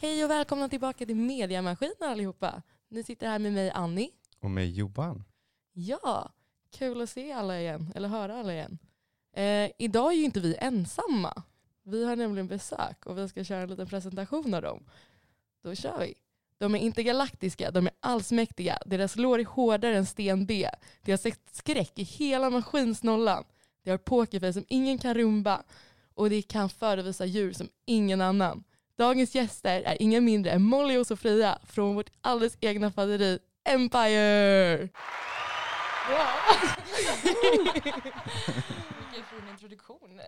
Hej och välkomna tillbaka till Mediamaskinen allihopa. Ni sitter här med mig Annie. Och med Johan. Ja, kul att se alla igen, eller höra alla igen. Eh, idag är ju inte vi ensamma. Vi har nämligen besök och vi ska köra en liten presentation av dem. Då kör vi. De är intergalaktiska, de är allsmäktiga, deras lår är hårdare än sten B. De har sett skräck i hela maskinsnollan. De har pokerface som ingen kan rumba och de kan förevisa djur som ingen annan. Dagens gäster är inga mindre än Molly och Sofia från vårt alldeles egna faderi Empire! Fin introduktion.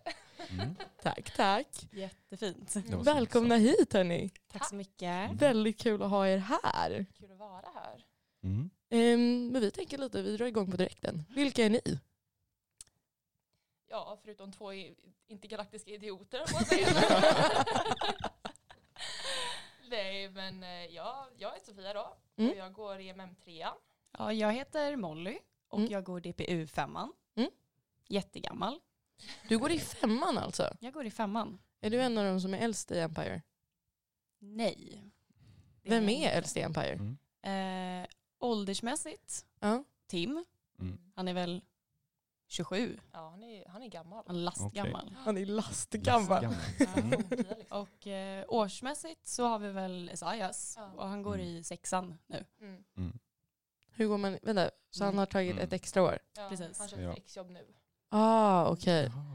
Mm. Tack, tack. Jättefint. Välkomna hit hörni. Tack så mycket. Väldigt kul att ha er här. Kul att vara här. Mm. Ehm, men vi tänker lite, vi drar igång på direkten. Vilka är ni? Ja, förutom två intergalaktiska idioter. Nej, men eh, ja, jag är Sofia då. Mm. Och jag går i MM3. Ja, jag heter Molly och Mm. jag går DPU femman. Mm. Jättegammal. Du går i femman alltså? Jag går i femman. Är du en av dem som är äldst i Empire? Nej. Det Vem är äldst i Empire? Mm. Eh, åldersmässigt, Ja. Tim. Mm. Han är väl 27. Ja, han är, han är gammal. Han är lastgammal. Han är lastgammal. Gammal. Ja, Mm. Och eh, årsmässigt så har vi väl Esaias. Ja. Och han går Mm. i sexan nu. Mm. Mm. Hur går man, vänta, så han har tagit Mm. ett extra år? Ja, Precis. Han kör Ja. ett exjobb nu. Ah, okej. Jaha.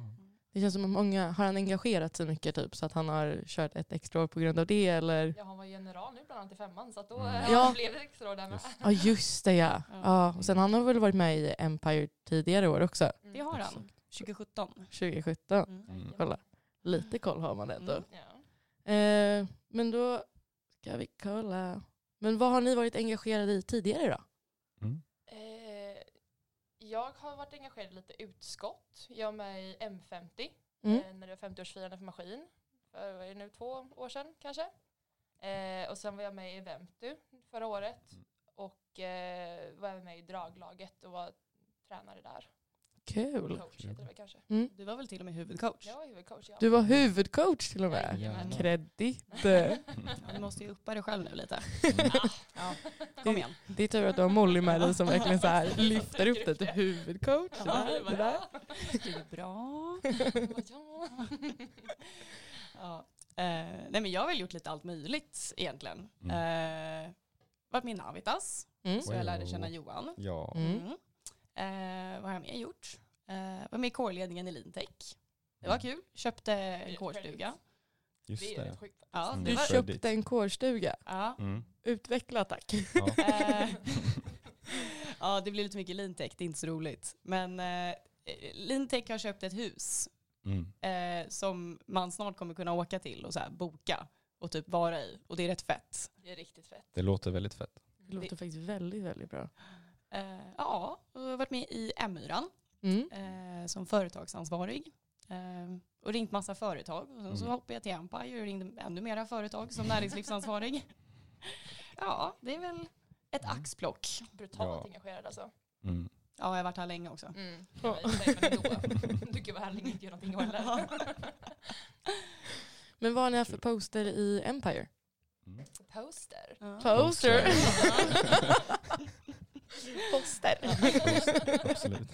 Det känns som att många, har han engagerat sig mycket typ så att han har kört ett extra år på grund av det eller? Ja, han var general nu bland annat i femman så att då Mm. Ja. blev det extra år där med. Just. Ja just det ja. Ja. ja. Och sen han har väl varit med i Empire tidigare år också, Mm. Det har han. 2017. 2017. Mm. Mm. Kolla. Lite koll har man ändå. Mm. Ja. Eh, men då ska vi kolla. Men vad har ni varit engagerade i tidigare då? Jag har varit engagerad i lite utskott. Jag är med i M50 Mm. eh, när det var 50-årsfirande för maskin. För vad är det nu, två år sedan kanske. Eh, och sen var jag med i Eventu förra året. Mm. Och eh, var även med i draglaget och var tränare där. Kul. Coach heter det väl kanske. Mm. Du var väl till och med huvudcoach? Jag var huvudcoach. Ja. Du var huvudcoach till och med. Jajamän. Kredit. Du måste ju uppa dig själv nu lite. Mm. Ja. Kom igen. Det är tur att du har Molly med dig som verkligen så här lyfter upp det till huvudcoach. Det Ja, där, det där. Det är bra. ja. Eh, nej men jag har väl gjort lite allt möjligt egentligen. Eh, varit med i Navitas, Mm. så jag lärde känna Johan. Ja. Mm. Mm. Eh, vad har jag mer gjort? Eh, var med i kårledningen i Lintech. Det var kul. Köpte en kårstuga. Just Det. Ja, Mm. det Du var, köpte en kårstuga. ja. Mm. Utveckla tack. Ja. Eh, ja, det blir lite mycket Lintech, det är inte så roligt. Men eh, Lintech har köpt ett hus Mm. eh, som man snart kommer kunna åka till och så här boka och typ vara i. Och det är rätt fett. Det är riktigt fett. Det låter väldigt fett. Det låter faktiskt väldigt, väldigt bra. Eh, ja, jag har varit med i M-myran Mm. eh, som företagsansvarig. Eh, och ringt massa företag. Och sen så Mm. hoppade jag till Empire och ringde ännu mera företag som näringslivsansvarig. ja, det är väl ett Mm. axplock. Brutalt Ja. engagerad alltså. Mm. Ja, jag har varit här länge också. Mm. Ja. Du kan vara här länge och inte göra någonting heller. Men vad har ni haft för poster i Empire? Mm. Poster. Ja. Poster. Poster. Absolut.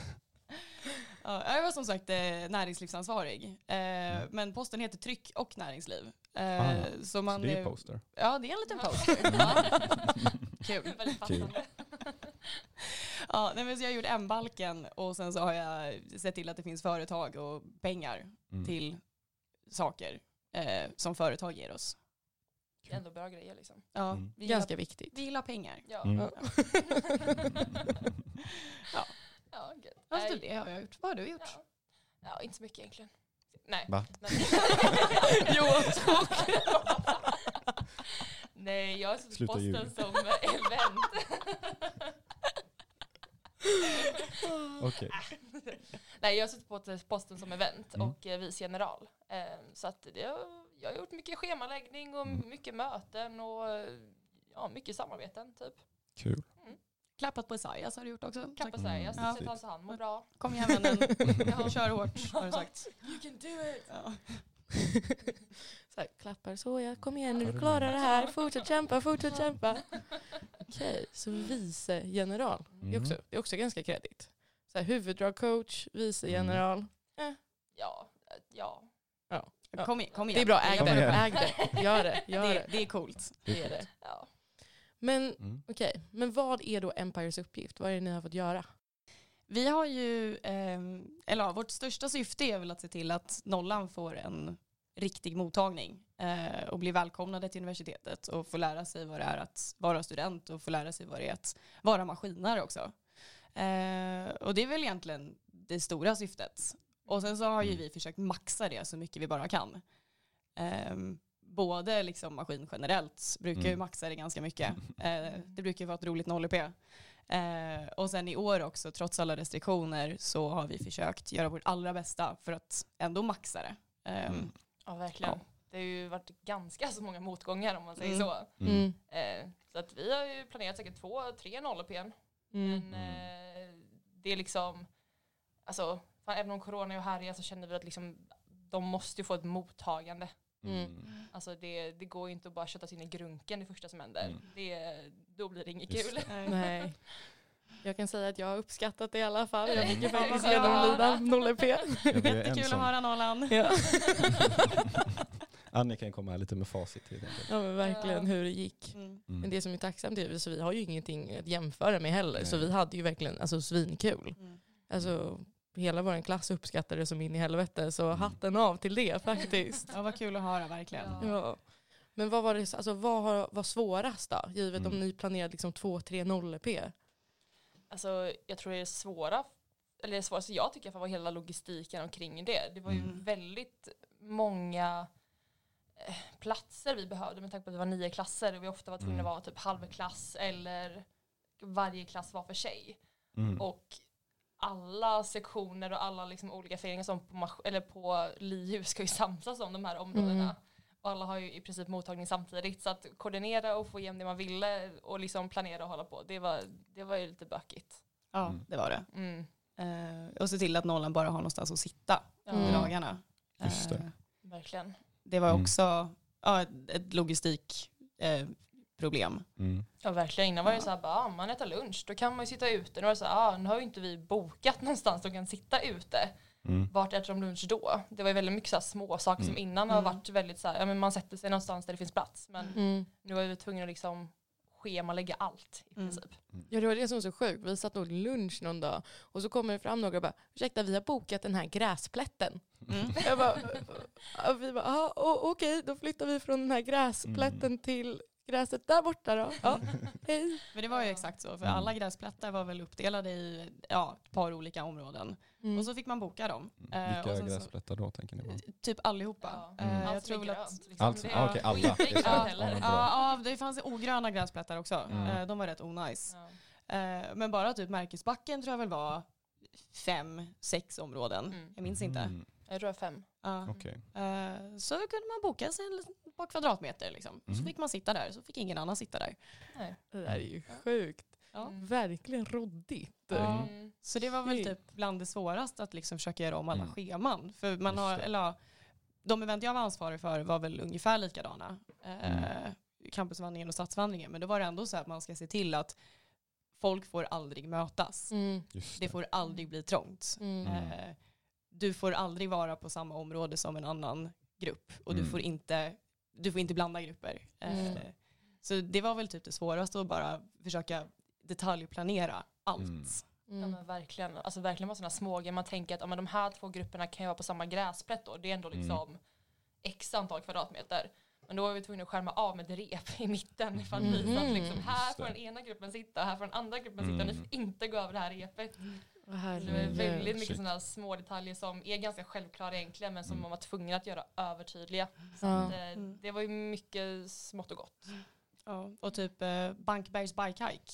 Ja, jag var som sagt eh, näringslivsansvarig. Eh, men posten heter Tryck och näringsliv. Eh, Ah, så man, Så det är eh, poster. Ja, det är en liten poster. Ja. Kul. Passande. Ja, nej, men så jag har gjort M-balken och sen så har jag sett till att det finns företag och pengar Mm. till saker eh, som företag ger oss. Det är ändå bra grejer liksom. Ja, Mm. vi, Ganska gillar, viktigt. vi gillar pengar. Ja. Mm. Ja. Ja. Ja, gött. Alltså, det har jag gjort. Vad har du gjort? Ja. ja, inte så mycket egentligen. Nej. Va? Men... Johan Nej, jag har suttit posten ljuga. som event. Okej. Nej, jag har suttit på posten som event Mm. och eh, vice general. Eh, Så att det, har- jag har gjort mycket schemaläggning och Mm. mycket möten och eh, ja, mycket samarbeten typ. Kul. Klappat på Esaias har du gjort också. Klappa Mm. sig, jag Ja. har sett hans hand mår bra. Kom igen vännen, kör hårt har du sagt. You can do it! Ja. så här, klappar så, ja, kom igen nu, du klarar det här, fortsätt kämpa, fortsätt kämpa. Okej, så vice general. Det, är Mm. också, det är också ganska kredit. Så här, huvuddragcoach, vice Mm. general. Ja, eh, ja. Ja. Kom, igen, kom igen. Det är bra, äg det, äg det, gör det, gör Det, det. det är coolt. det, är det. ja. Men Mm. okej, men vad är då Empires uppgift? Vad är det ni har fått göra? Vi har ju, ehm, eller ja, vårt största syfte är väl att se till att nollan får en riktig mottagning eh, och blir välkomnade till universitetet och får lära sig vad det är att vara student och få lära sig vad det är att vara maskinare också. Eh, och det är väl egentligen det stora syftet. Och sen så har ju Mm. vi försökt maxa det så mycket vi bara kan. Ehm, både liksom maskin generellt brukar ju Mm. maxa det ganska mycket. Eh, det brukar ju vara ett roligt 0 Eh, och sen i år också, trots alla restriktioner, så har vi försökt göra vårt allra bästa för att ändå maxa det. Ehm, Mm. ja, verkligen. Ja. Det har ju varit ganska så många motgångar om man säger Mm. så. Mm. Eh, så att vi har ju planerat säkert två, tre 0 Mm. Men det är liksom, alltså, fan, även om corona är och härjar så känner vi att liksom, de måste ju få ett mottagande. Mm. Alltså det, det går ju inte att bara kötta sig in i grunken det första som händer. Mm. Det, då blir det inget Just kul. nej. Nej. Jag kan säga att jag har uppskattat det i alla fall. Jag fick ju faktiskt genomlida 0EP. Ja, det är en Jättekul att sån- höra Nolan. Ja. Annie kan komma här lite med facit ja men verkligen hur det gick. Mm. Mm. Men det som är tacksamt är att vi har ju ingenting att jämföra med heller. Så Nej. vi hade ju verkligen alltså, svinkul. Mm. Alltså, hela vår klass uppskattade det som in i helvete. Så Mm. hatten av till det faktiskt. Ja, vad kul att höra verkligen. Ja. Ja. Men vad var, det, alltså, vad har, var svårast då? Givet Mm. om ni planerade liksom 2-3 0P? Alltså jag tror det är svåra, eller det svåraste jag tycker var hela logistiken omkring det. Det var ju Mm. väldigt många eh, platser vi behövde med tanke på att det var nio klasser och vi ofta var tvungna Mm. att vara typ halvklass eller varje klass var för sig. Mm. Och alla sektioner och alla liksom olika föreningar som på, eller på LiU ska ju samsas om de här områdena. Mm. Och alla har ju i princip mottagning samtidigt. Så att koordinera och få igenom det man ville och liksom planera och hålla på, det var, det var ju lite bökigt. Ja, Mm. det var det. Mm. Eh, och se till att nollan bara har någonstans att sitta Ja, under dagarna. Just det. Eh, verkligen. det var Mm. också ja, ett, ett logistikproblem. Eh, problem. Mm. Ja verkligen, innan var det så här, bara, ah, man äter lunch, då kan man ju sitta ute. Nu var det så här, ah, nu har ju inte vi bokat någonstans de kan sitta ute. Mm. Vart äter de lunch då? Det var ju väldigt mycket så här små saker som Mm. innan har Mm. varit väldigt så här, ja men man sätter sig någonstans där det finns plats. Men Mm. nu var vi tvungna att liksom schemalägga allt i Mm. princip. Ja det var det som var så sjukt. Vi satt och åt lunch någon dag och så kommer det fram några och bara ursäkta vi har bokat den här gräsplätten. Mm. Jag bara, ja, vi bara "Ah, oh, okej då flyttar vi från den här gräsplätten Mm. till gräset där borta då. Ja, hej. Men det var ju exakt så, för Mm. alla gräsplättar var väl uppdelade i ja, ett par olika områden. Mm. Och så fick man boka dem. Eh, Vilka så- gräsplättar då tänker ni på? Typ allihopa. Ja. Eh, Mm. jag tror att liksom. Alltså, Det ah, okej, alla. Det. Ja. Ja, ja, det fanns ogröna gräsplättar också. Mm. Eh, de var rätt onajs. Ja. Eh, men bara typ Märkesbacken tror jag väl var fem, sex områden. Mm. Jag minns inte. Mm. Jag tror jag fem. Ja. Okej. Eh, så kunde man boka sig ett par kvadratmeter liksom. Så Mm. fick man sitta där, så fick ingen annan sitta där. Nej. Det där är ju sjukt. Ja. Mm. Verkligen roddigt. Ja. Mm. Så det var väl typ bland det svåraste att liksom försöka göra om alla Mm. scheman. För man har, det. eller de event jag var ansvarig för var väl ungefär likadana. Eh, Mm. Campusvandringen och stadsvandringen. Men då var det ändå så att man ska se till att folk får aldrig mötas. Mm. Just Det får aldrig bli trångt. Mm. Mm. Eh, du får aldrig vara på samma område som en annan grupp. Och du, Mm. får inte, du får inte blanda grupper. Eh, Mm. Så det var väl typ det svåraste att bara försöka detaljplanera allt. Mm. Ja, Mm. men verkligen, alltså verkligen var sådana små grejer. Man tänker att ja, men de här två grupperna kan ju vara på samma gräsplätt då. Det är ändå Mm. liksom x antal kvadratmeter. Men då var vi tvungna att skärma av med ett rep i mitten ifall sa att liksom, här får den ena gruppen sitta, här får den andra gruppen sitta. Ni Mm. får inte gå över det här repet. Det var herregud. väldigt mycket sådana små detaljer som är ganska självklara egentligen men som Mm. man var tvungen att göra övertydliga. Så Ja. att, eh, Mm. det var ju mycket smått och gott. Ja, och typ eh, Bankbergs bike hike.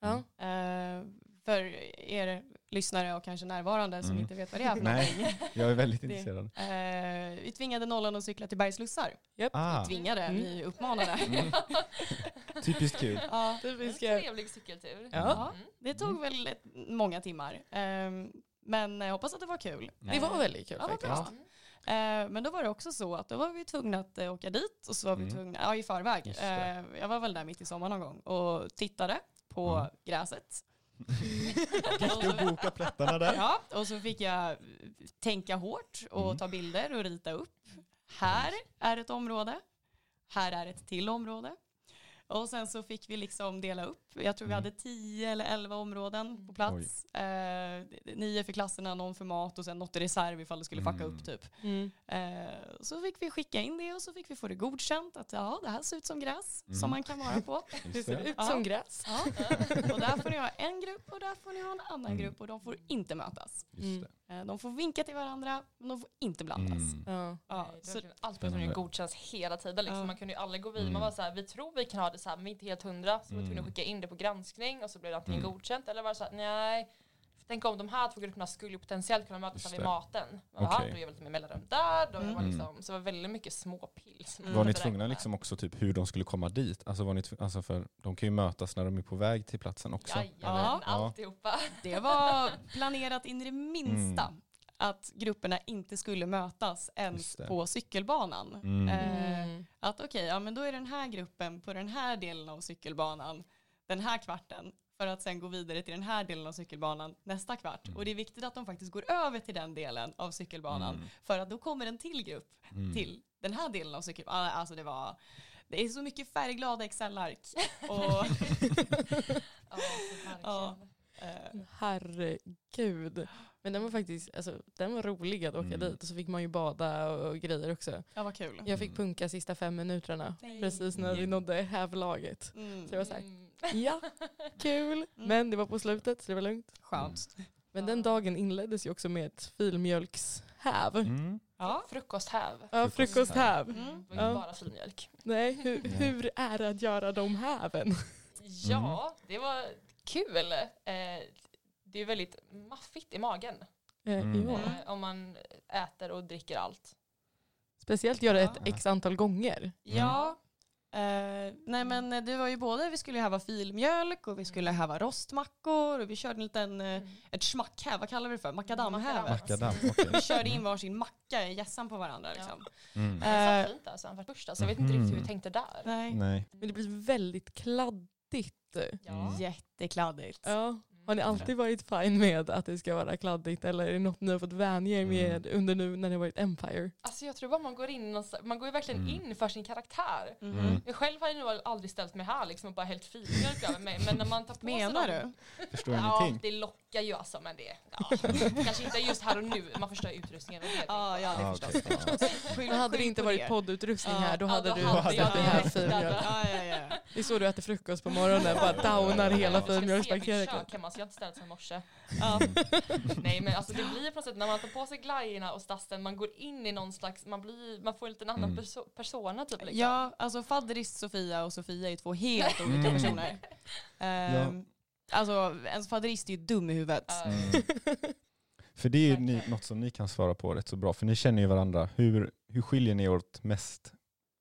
Ja. Eh, för er lyssnare och kanske närvarande som Mm. inte vet vad det är för Nej. Jag är väldigt Det- intresserad. Eh, vi tvingade Nollan att cykla till Bergslussar. Ah, Tvingade, Mm. vi uppmanade. mm. Typiskt kul. ja, En Typiska. trevlig cykeltur. Ja. Mm. det tog väl ett, många timmar. Ehm, men jag hoppas att det var kul. Det var väldigt kul Ja, faktiskt. bra. Mm. Eh, men då var det också så att då var vi tvungna att eh, åka dit och så var vi Mm. tvungna, ja i förväg. Det. Eh, jag var väl där mitt i sommaren någon gång och tittade på Mm. gräset. Gick du och boka plättarna där? Ja, och så fick jag tänka hårt och Mm. ta bilder och rita upp. Här är ett område. Här är ett till område. Och sen så fick vi liksom dela upp. Jag tror vi Mm. hade 10 eller 11 områden på plats. Eh, nio för klasserna, någon för mat och sen något i reserv ifall det skulle fucka Mm. upp typ. Mm. Eh, så fick vi skicka in det och så fick vi få det godkänt att ja, det här ser ut som gräs Mm. som man kan vara på. Det ser ut som gräs. Ja. Och där får ni ha en grupp och där får ni ha en annan Mm. grupp och de får inte mötas. Just det. Eh, De får vinka till varandra men de får inte blandas. Mm. Ja. Ja, så, allt Spännande. kunde godkännas hela tiden. Liksom. Ja. Man kunde ju aldrig gå vidare. Mm. Man var så här, vi tror vi kan ha det så här, men vi är inte helt hundra. Så vi var tvungna att Mm. skicka in det på granskning och så blev det antingen Mm. godkänt eller var så här, nej. Tänk om de här två grupperna skulle potentiellt kunna mötas vid maten. Jaha, Okej. då gör vi lite mer mellanrum där. Då Mm. Mm. liksom, så det var väldigt mycket små pills. Mm. Var ni tvungna liksom också typ hur de skulle komma dit? Alltså, var ni alltså för de kan ju mötas när de är på väg till platsen också. Jajamän, Ja. alltihopa. det var planerat in i det minsta Mm. att grupperna inte skulle mötas ens på cykelbanan. Mm. Eh. Att okej, ja men då är den här gruppen på den här delen av cykelbanan den här kvarten för att sen gå vidare till den här delen av cykelbanan nästa kvart. Mm. Och det är viktigt att de faktiskt går över till den delen av cykelbanan Mm. för att då kommer en till grupp Mm. till den här delen av cykelbanan. Alltså det var det är så mycket färgglada Excel-ark. Och, Ja, eh, Herregud. Men den var faktiskt alltså, den var rolig att åka Mm. dit och så fick man ju bada och, och grejer också. ja, vad kul. Jag fick Mm. punka sista fem minuterna Nej. precis när vi nådde hävlaget. Mm. Så jag var så här, Mm. Ja, kul. Mm. Men det var på slutet så det var lugnt. Skönt. Men den dagen inleddes ju också med ett filmjölkshäv. Mm. Ja. Frukosthäv. Ja, frukosthäv. Mm. Det var ju Ja. bara filmjölk. Nej, hur, hur är det att göra de häven? Ja, det var kul. Eh, det är väldigt maffigt i magen Eh, Mm. eh, om man äter och dricker allt. Speciellt göra ett Ja. x antal gånger. Ja. Eh, nej men det var ju både, vi skulle häva filmjölk och vi skulle häva rostmackor och vi körde en liten, eh, ett schmackhäv, vad kallar vi det för? Makadamhäv. Makadam, okej. Vi körde in varsin macka i gässan på varandra liksom. Mm. Det Eh, satt fint alltså, för första, så jag vet inte riktigt hur vi tänkte där. nej. Nej. Men det blir väldigt kladdigt. Ja. Jättekladdigt. Ja. Har ni alltid varit fine med att det ska vara kladdigt eller är det något ni har fått vänja er med under nu när det har varit Empire? Alltså jag tror bara man går in, någonstans- man går ju verkligen Mm. in för sin karaktär. Mm. Jag själv hade nog aldrig ställt mig här liksom och bara hällt filmjölk över mig. Men när man tar på Menar sig du? de, Förstår Ja, ingenting. det lockar ju alltså men det, ja. Kanske inte just här och nu, man förstör utrustningen och det. Ja, ja det Ah, förstås. okej. Skyll- Men hade det inte på varit det. poddutrustning Ja. här då Ja, hade då du hade jag det här direkt filmjölk. där. Ja, ja, ja. Det är så du äter frukost på morgonen, bara downar hela filmjölkspaketet. Kök hemma så jag har inte ställt sedan morse. Ja. Nej men alltså det blir på något sätt när man tar på sig glajjorna och stassen, man går in i någon slags, man, blir, man får en liten annan Mm. perso- persona typ liksom. ja, alltså fadderist Sofia och Sofia är två helt olika Mm. personer. Ehm, Alltså ens fadderist är ju dum i huvudet. Ja. Mm. För det är ju ni, något som ni kan svara på rätt så bra, för ni känner ju varandra. Hur, hur skiljer ni er åt mest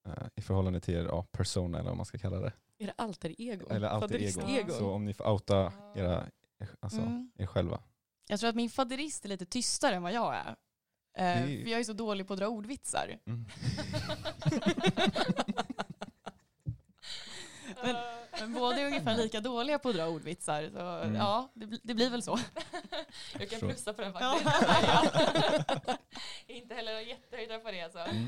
eh, i förhållande till er ja, persona, eller vad man ska kalla det? Är det alter ego? Eller alter ego. Faderist-ego? Så om ni får outa era, alltså, Mm. er själva. Jag tror att min fadderist är lite tystare än vad jag är. Eh, är- För jag är så dålig på att dra ordvitsar. Mm. Men- Men båda är ungefär lika dåliga på att dra ordvitsar. Så Mm. ja, det, det blir väl så. Jag kan plussa på den Ja. faktiskt. inte heller jättehöjdare på det alltså. Mm.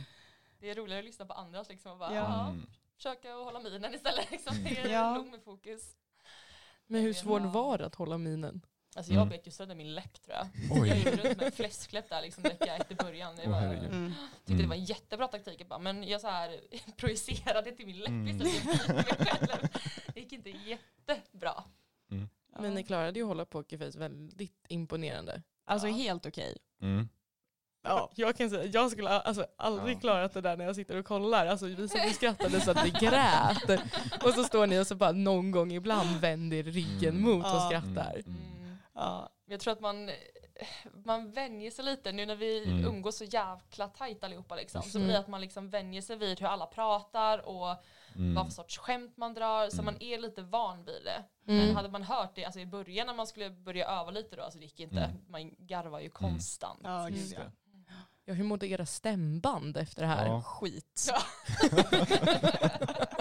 Det är roligare att lyssna på andras liksom och bara, Ja. ja. Mm. försöka att hålla minen istället. Liksom. Det är Ja. nog med fokus. Men hur svårt Ja. var det att hålla minen? Alltså jag Mm. bet ju sönder min läpp tror jag. Oj. Jag gick runt med en fläskläpp där liksom direkt efter början. Det var, herregud. Mm. tyckte Mm. det var en jättebra taktik. Jag bara, men jag så här projicerade till min läpp Mm. istället. Det gick inte jättebra. Men ni klarade ju att hålla pokerface väldigt imponerande. Alltså Ja. helt okej. Mm. Ja, jag kan säga, jag skulle alltså aldrig Ja. klarat det där när jag sitter och kollar. Alltså vi och skrattade så att vi grät. Och så står ni och så bara någon gång ibland vänder ryggen Mm. mot och Ja. skrattar. Mm. Mm. Ja. Jag tror att man, man vänjer sig lite nu när vi Mm. umgås så jävla tajt allihopa liksom. Så Mm. blir det att man liksom vänjer sig vid hur alla pratar och Mm. vad för sorts skämt man drar. Så Mm. man är lite van vid det. Men hade man hört det alltså i början när man skulle börja öva lite då, alltså det gick inte. Mm. Man garvar ju konstant. Ja, ja. hur mådde era stämband efter det här? Ja. Skit. Ja.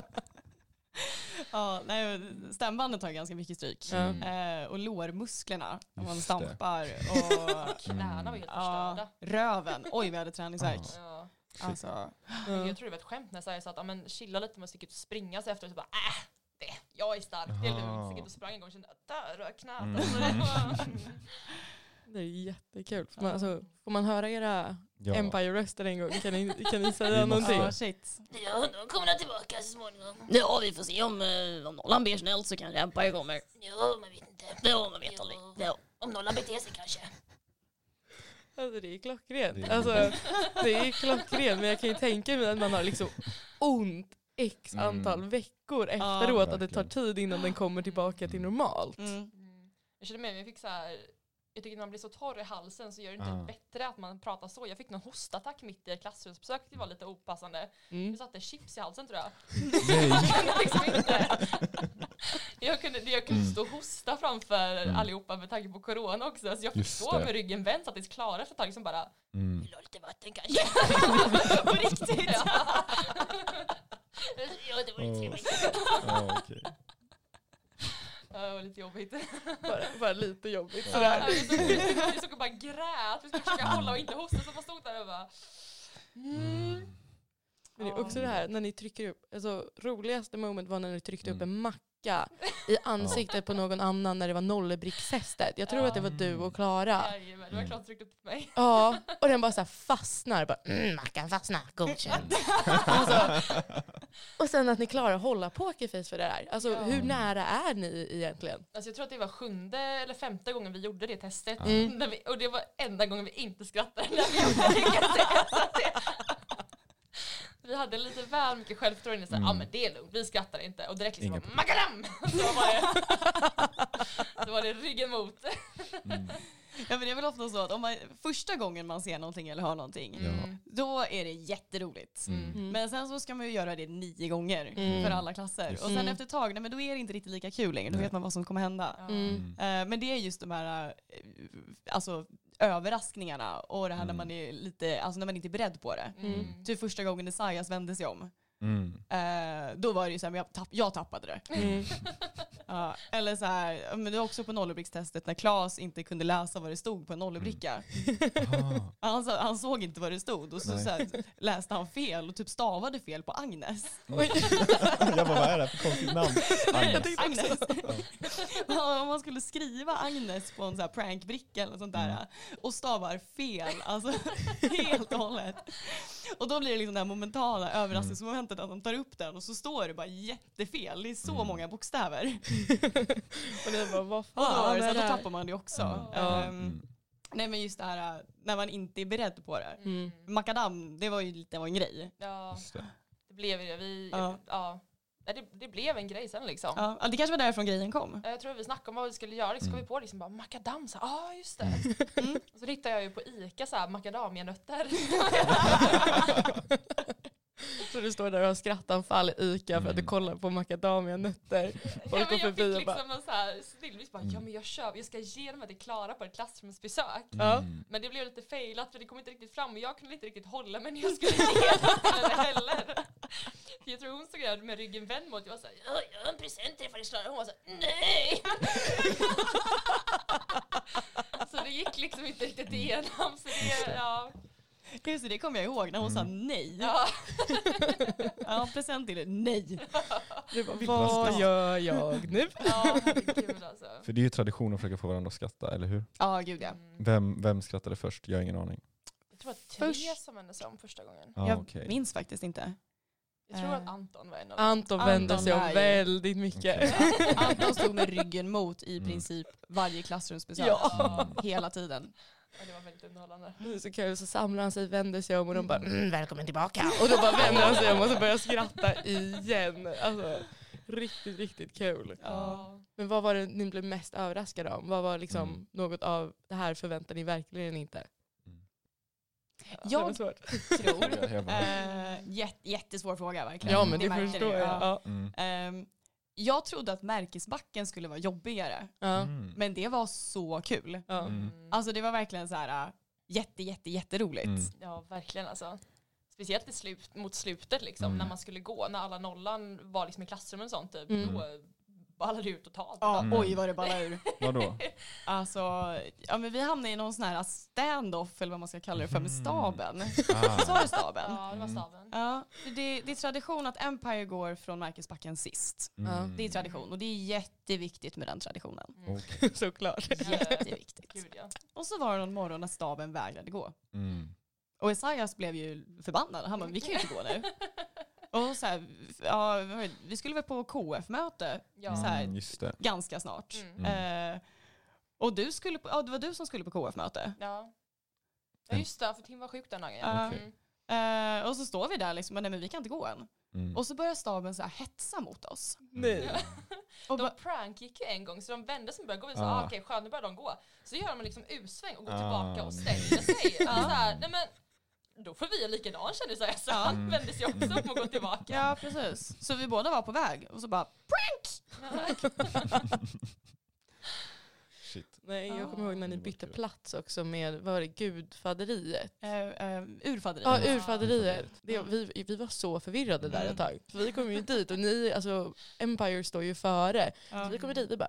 Ja, nej, stämbandet har ganska mycket stryk. Mm. Eh, och lårmusklerna, om man stampar. Och Knäna var helt förstörda. röven. Oj, vi hade träningsvärk. Ja. Alltså, Ja. Jag tror det var ett skämt när jag så att men, chilla lite med att ut och springa sig efter och så bara äh, det, jag är stark, det är lugnt. Stick ut och sprang en gång och kände att där rör knät. Mm. Det är jättekul. Får man, alltså, får man höra era Ja. Empire-röster en gång? Kan ni, kan ni säga Vi någonting? ja, shit. Ja, då kommer tillbaka så småningom. Ja, vi får se om, eh, om Nollan ber snällt så kanske Empire kommer. Ja, man vet inte. Ja, man vet aldrig. Ja, om Nollan beter sig kanske. Alltså det är klockrent. Alltså, det är klockrent men jag kan ju tänka mig att man har liksom ont x Mm. antal veckor Ja. efteråt att det tar tid innan den kommer tillbaka till Mm. normalt. Mm. Mm. Jag känner med mig, jag fick så här, jag tycker när man blir så torr i halsen så gör det inte Ah. bättre att man pratar så. Jag fick någon hostattack mitt i ett klassrumsbesök, det var lite opassande. Mm. Jag satte chips i halsen tror jag. Nej. Jag kunde liksom inte, jag kunde, jag kunde Mm. stå och hosta framför Mm. allihopa med tanke på corona också. Så jag fick stå med ryggen vänd så att det klara efter ett tag liksom bara Mm. Vill du ha lite vatten kanske? På riktigt? Ja. Det vore trevligt. Ja, okej. Ja, det var lite jobbigt. Bara, bara lite jobbigt Ja, vi stod- stod och bara grät, vi skulle försöka hålla och inte hosta så man stod där och bara Mm. Men det är också det här när ni trycker upp, alltså roligaste moment var när ni tryckte upp Mm. en macka i ansiktet på någon annan när det var nollebrickstestet. Jag tror Ja. att det var du och Klara. Jajamän, det var klart tryckt upp på mig. Ja, och den bara så här fastnar. Bara, Mm, mackan fastnar. Godkänd. alltså. Och sen att ni klarar att hålla pokerface för det där. Alltså Ja. hur nära är ni egentligen? Alltså jag tror att det var sjunde eller femte gången vi gjorde det testet. Mm. När vi, och det var enda gången vi inte skrattade. När vi, det- vi hade lite väl mycket självförtroende. Ja Mm. men det är lugnt, vi skrattar inte. Och direkt liksom makadam! Så var det, så var det ryggen mot. Mm. Ja, men det är väl ofta så att om man, första gången man ser någonting eller hör någonting. Mm. då är det jätteroligt. Mm. Mm. Men sen så ska man ju göra det nio gånger Mm. för alla klasser. Just Och sen efter ett tag, nej, men då är det inte riktigt lika kul längre. Då Nej. vet man vad som kommer hända. Mm. Mm. Eh, Men det är just de här eh, alltså, överraskningarna och det här när Mm. man är lite, alltså när man inte är beredd på det. Mm. Typ första gången Esaias vände sig om. Mm. Eh, då var det ju såhär, jag, tapp, jag tappade det. Mm. Ja, eller så här, ja, men det var också på nollebrickstestet när Claes inte kunde läsa vad det stod på en nollebricka. Ah. Han, sa- han såg inte vad det stod och så, Nej. så här, läste han fel och typ stavade fel på Agnes. Oj. jag bara, vad är det här för konstigt namn? Agnes. Agnes. Ja. Ja, Om man skulle skriva Agnes på en så här prankbricka eller sånt där Mm. och stavar fel, alltså helt och hållet. Och då blir det liksom det här momentala överraskningsmomentet att de tar upp den och så står det bara jättefel. Det är så Mm. många bokstäver. Och ni bara, vad Och då, var fan det så är här, det då tappar man det också. Mm. Ja. Mm. Nej men just det här när man inte är beredd på det. Mm. Makadam, det var ju lite av en grej. Ja, det. det blev ju det. Vi, Ja. ja. Nej, Det, det blev en grej sen liksom. Ja, det kanske var därifrån grejen kom. Jag tror vi snackade om vad vi skulle göra, liksom, kom Mm. vi på liksom bara makadam, ja ah, just det. Mm. Och så hittade jag ju på Ica så här macadamianötter. Så du står där och har skrattanfall i ICA för att du Mm. kollar på macadamianötter. ja, Folk men går jag förbi fick och bara, liksom någon så här stillvis bara, ja men jag kör, jag ska ge dem här till Klara på ett klassrumsbesök. Ja. Mm. Men det blev lite failat för det kom inte riktigt fram och jag kunde inte riktigt hålla mig när jag skulle ge dem till henne heller. För jag tror hon stod där med ryggen vänd mot, jag var såhär, Ja, jag har en present till dig Klara. Hon var så nej! så det gick liksom inte riktigt igenom. Så det, ja. Just det, det kommer jag ihåg när hon sa nej. ja. Ja, present till det, nej. du bara vad gör jag nu? Ja, herregud alltså. För det är ju tradition att försöka få varandra att skratta, eller hur? Ja, gud ja. Mm. Vem, vem skrattade först? Jag har ingen aning. Jag tror att Therese vände sig om första gången. Ah, jag okej. minns faktiskt inte. Jag tror Eh. att Anton var en av dem. Anton vände Anton sig om väldigt mycket. Anton stod med ryggen mot i Mm. princip varje klassrumsbesök. Ja. Mm. Hela tiden. Ja, det var väldigt underhållande. Det är så kul, så samlar han sig, vänder sig om och de bara Mm, välkommen tillbaka. och då bara vänder han sig om och så börjar skratta igen. Alltså, Riktigt, riktigt kul. Ja. Men vad var det ni blev mest överraskade om? Vad var liksom Mm. något av det här förväntar ni verkligen inte? Det var Jag tror, bara- eh, jätt, jättesvår fråga verkligen. Ja men det, märkte förstår jag. ja. Ja. Mm. Ehm, jag trodde att märkesbacken skulle vara jobbigare. Mm. men det var så kul. Mm. Alltså det var verkligen så här äh, jätte, jätte, jätteroligt. Mm. Ja, verkligen alltså. Speciellt slut, mot slutet liksom, Mm. när man skulle gå, när alla nollan var liksom i klassrummet och sånt, typ, Mm. då ballade ut totalt. Ja, Mm. oj vad det ballade ur. Vadå? Alltså, ja men vi hamnade i någon sån här stand-off eller vad man ska kalla det för med Mhm. staben. Ah. Sa du staben? Ja, det var Mm. staven. Ja, det, det är tradition att Empire går från märkesbacken sist. Mm. Det är tradition och det är jätteviktigt med den traditionen. Mm. Okej. Såklart. Jätteviktigt. Gud ja. Och så var det någon morgon när staben vägrade gå. Mm. Och Esaias blev ju förbannad. Han bara, vi kan ju inte gå nu. Och så här, ja, vi skulle väl på KF-möte Ja. så här, Mm, just det. ganska snart. Mm. Eh, och du skulle på, ja, det var du som skulle på KF-möte. Ja. ja, just det, för Tim var sjuk den dagen. Ja. Mm. Eh, och så står vi där liksom, och nej men vi kan inte gå än. Mm. Och så börjar staben så här hetsa mot oss. Nej. Och De bara, prank gick ju en gång så de vände sig och började gå. Vi sa Ah. ah. okej skönt nu börjar de gå. Så gör de liksom U-sväng och går Ah, tillbaka och ställer sig. Och så här, nej men då får vi göra likadant kände jag. Så Ja. han Mm. vände sig också om och gå tillbaka. ja precis. Så vi båda var på väg och så bara Shit. Nej, jag kommer ihåg när ni bytte plats också med, vad var det, gudfaderiet? eh, eh, urfaderiet. Ja, Mm. urfaderiet. Det, vi, vi var så förvirrade där ett tag. För vi kom ju dit och ni, alltså Empire står ju före. Så vi kommer dit och bara,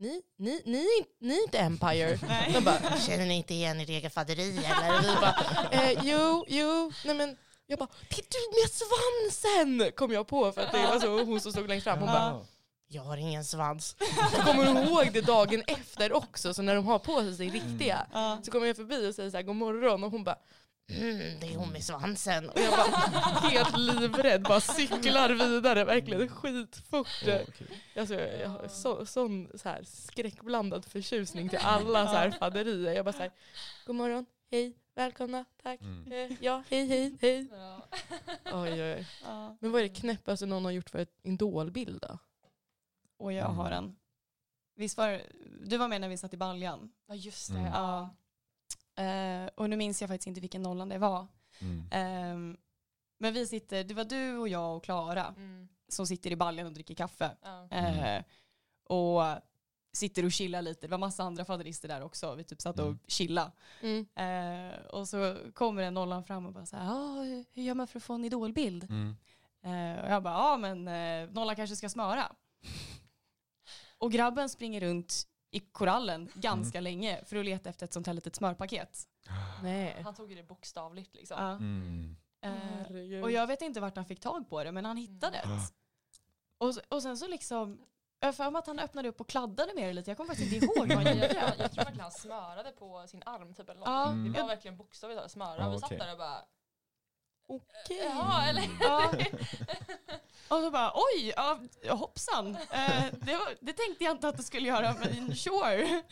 ni, ni, ni, är inte- ni är inte Empire. Nej. De bara, Känner ni inte igen ert eget faderi eller? vi bara, eh, jo, jo, nej men jag bara, det är du med svansen! Kom jag på för att det var så hon som stod längst fram. Hon bara. Jag har ingen svans. jag kommer ihåg det dagen efter också, så när de har på sig sin riktiga. Så kommer jag förbi och säger så här, god morgon och hon bara, Mm, det är hon med svansen. och jag bara helt livrädd, bara cyklar vidare, verkligen skitfort. Åh, okej. Alltså, jag har så, sån så här, skräckblandad förtjusning till alla så här faderier. Jag bara så här, god morgon, hej, välkomna, tack. Mm. Eh, ja, hej, hej, hej. Ja. Oj, oj. Ja. Men vad är det knäppaste någon har gjort för ett idolbild då? Och jag har en. Visst var du var med när vi satt i baljan? ja just det. Mm. Ja. Eh, och nu minns jag faktiskt inte vilken nollan det var. Mm. Ehm, men vi sitter, det var du och jag och Klara Mm. som sitter i baljan och dricker kaffe. Ja. Eh, och sitter och chillar lite. Det var massa andra faderister där också. Vi typ satt och Mm. chillade. Mm. Eh, och så kommer en nollan fram och bara så här, "Ah, hur- hur gör man för att få en idolbild? Mm. Eh, och jag bara, ja men eh, nollan kanske ska smöra. och grabben springer runt i korallen ganska länge för att leta efter ett sånt här litet smörpaket. Nej. Han tog det bokstavligt liksom. Ja. Mm. Eh, Herregud. och jag vet inte vart han fick tag på det men han hittade Mm. det. Och, och sen så liksom, jag för mig att han öppnade upp och kladdade med det lite. Jag kommer faktiskt inte ihåg vad han Jag, gjorde. jag, jag tror verkligen han smörade på sin arm typ eller Ja. någonting. Det Mm. var verkligen bokstavligt talat smöra. Ja, Vi okej. satt där och bara, Okej. jaha eller? Ja. Och så bara oj, ja, hoppsan. Eh, det, var, det tänkte jag inte att det skulle göra men sure.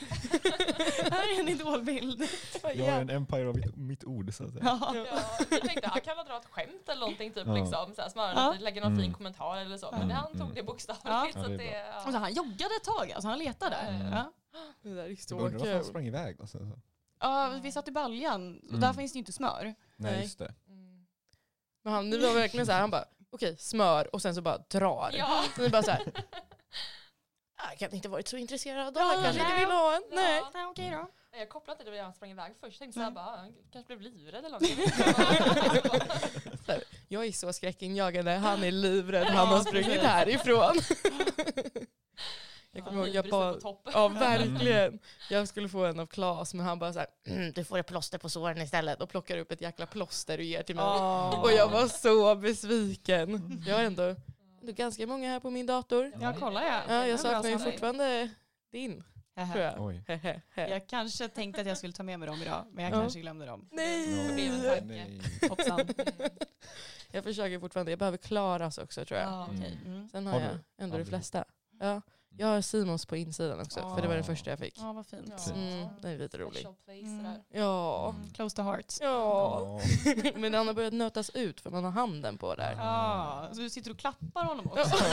Här är en idolbild. Jag är en empire av mitt, mitt ord så att säga. Ja. Ja, jag tänkte han kan väl dra ett skämt eller någonting typ Ja. liksom. Så här, smöra Ja. lite, lägga någon Mm. fin kommentar eller så. Men Mm, han tog mm. det bokstavligt. Ja. Så Ja, det bra. Och så han joggade ett tag, alltså han letade. Mm. Ja. Det där är så varför han kul. sprang iväg. Och så, så. Ja, vi satt i baljan och Mm. där finns det ju inte smör. Nej. just det. Mm. Men han, var verkligen så här, han bara, okej, smör och sen så bara drar. Ja. Ni bara så här, "Ah, jag kan inte varit så intresserad då, Ja, jag kanske nej. inte vill ha en. Nej. Ja. Nej, okej då. Jag kopplade inte det när han sprang iväg först. Jag tänkte såhär Mm. bara, han kanske blev livrädd eller. Så här, Jag är så skräckinjagande, han är livrädd, han har sprungit härifrån. Jag Ja, kommer ihåg, jag bara, ja verkligen. Jag skulle få en av Klas men han bara så här, Mm, du får ett plåster på såren istället. och plockar upp ett jäkla plåster och ger till mig. Åh. Och jag var så besviken. Jag har ändå, ändå ganska många här på min dator. Ja, kolla ja. Ja, jag saknar ju fortfarande din, tror jag. Jag kanske tänkte att jag skulle ta med mig dem idag, men jag Ja. kanske glömde dem. Nej! Det blev en tanke. Nej. Hoppsan. Mm. Jag försöker fortfarande, jag behöver Klaras också tror jag. Ja, okej. Mm. Sen har, Har jag du? ändå de flesta. Ja. Jag har Simons på insidan också, för det var den Ah. första jag fick. Ja, vad fint. Ja. Mm, den är lite rolig. Mm. Ja. Mm. Close to heart. Ja. Men den har börjat nötas ut för man har handen på där. Ja, så du sitter och klappar honom också?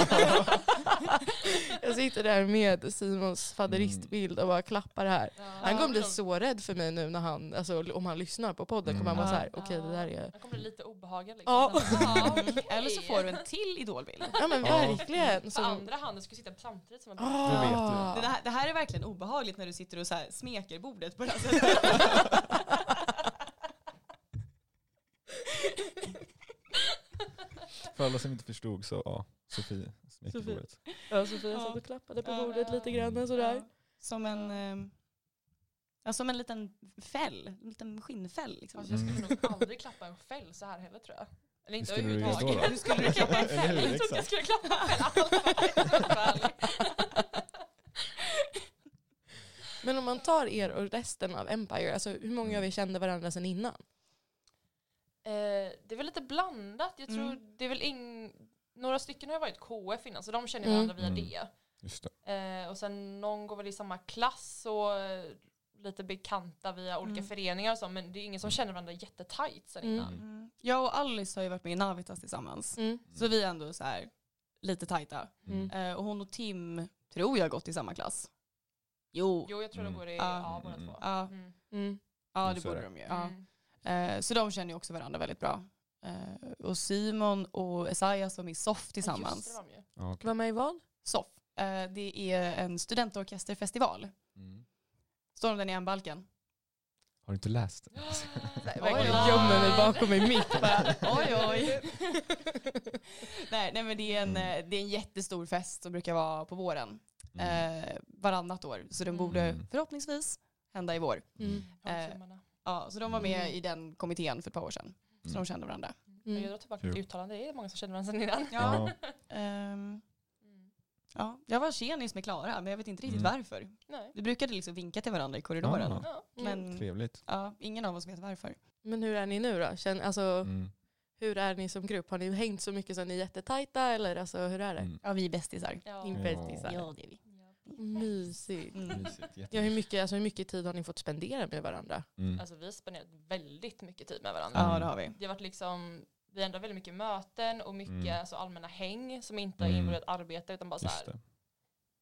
Jag sitter där med Simons faderistbild och bara klappar här. Han kommer bli så rädd för mig nu när han, alltså, om han lyssnar på podden kommer han vara så här, okej det där är... Han kommer bli lite obehaglig liksom. Ja. Mm. okej. Eller så får du en till idolbild. Ja men verkligen. Som, andra handen ska sitta samtidigt som en Ah. Det vet du. Det här, det här är verkligen obehagligt när du sitter och så här smeker bordet på det här sättet. För alla som inte förstod så, ja, Sofie smeker Sofie. bordet. ja, Sofia Ja. satt och klappade på Ja. bordet lite grann sådär. Ja, Som en, eh, ja, som en liten fäll, en liten skinnfäll. Liksom. Alltså, jag skulle nog aldrig klappa en fäll så här heller tror jag. Eller inte överhuvudtaget. Hur skulle du klappa en fäll? Jag trodde jag skulle klappa en fäll alls. Men om man tar er och resten av Empire, alltså hur många av er kände varandra sedan innan? Eh, det är väl lite blandat. Jag tror Mm. det är väl ing... Några stycken har ju varit KF innan så de känner Mm. varandra via Mm. det. Just det. Eh, och sen någon går väl i samma klass och eh, lite bekanta via olika Mm. föreningar och så, men det är ingen som känner varandra jättetajt sen Mm. innan. Mm. Jag och Alice har ju varit med i Navitas tillsammans. Mm. Så vi är ändå så här lite tajta. Mm. Eh, och hon och Tim tror jag har gått i samma klass. Jo. Jo, jag tror Mm. de går i ja, båda Mm. två. Ja, Mm. Mm. ja Mm, det borde de ju. Mm. Eh, så de känner ju också varandra väldigt bra. Eh, och Simon och Esaias var med i SOF Ja, just tillsammans. det, var de ju. Ja, okej. Var med i vad? SOF. Eh, det är en studentorkesterfestival. Mm. Står de nere i balken? Har du inte läst? Verkligen oj. gömmer mig bakom mick bara. Oj oj. nej, nej men det är, en, eh, det är en jättestor fest som brukar vara på våren. Mm. Eh, varannat år. Så den Mm. borde Mm. förhoppningsvis hända i vår. Mm. Håll Eh. Ja, så de var med Mm. i den kommittén för ett par år sedan. Så Mm. de kände varandra. Mm. Mm. Jag drar tillbaka till uttalande, det är många som känner varandra sen innan. Ja. Ehm, Mm. ja, jag var tjenis med Klara men jag vet inte riktigt Mm. varför. Nej. Vi brukade liksom vinka till varandra i korridoren. Ja. Ja. Men Trevligt. ja, ingen av oss vet varför. Men hur är ni nu då? Känn, alltså, Mm. hur är ni som grupp? Har ni hängt så mycket så ni är jättetajta eller alltså, hur är det? Mm. Ja, vi är bästisar. Ja. Ni är bästisar. Ja, det är vi. Mysigt. Mm. Mysigt. Ja, hur, mycket, alltså, hur mycket tid har ni fått spendera med varandra? Mm. Alltså vi har spenderat väldigt mycket tid med varandra. Ja, det har vi. Det har varit liksom, vi har ändå väldigt mycket möten och mycket Mm. alltså, allmänna häng som inte Mm. har involverat arbete utan bara så här,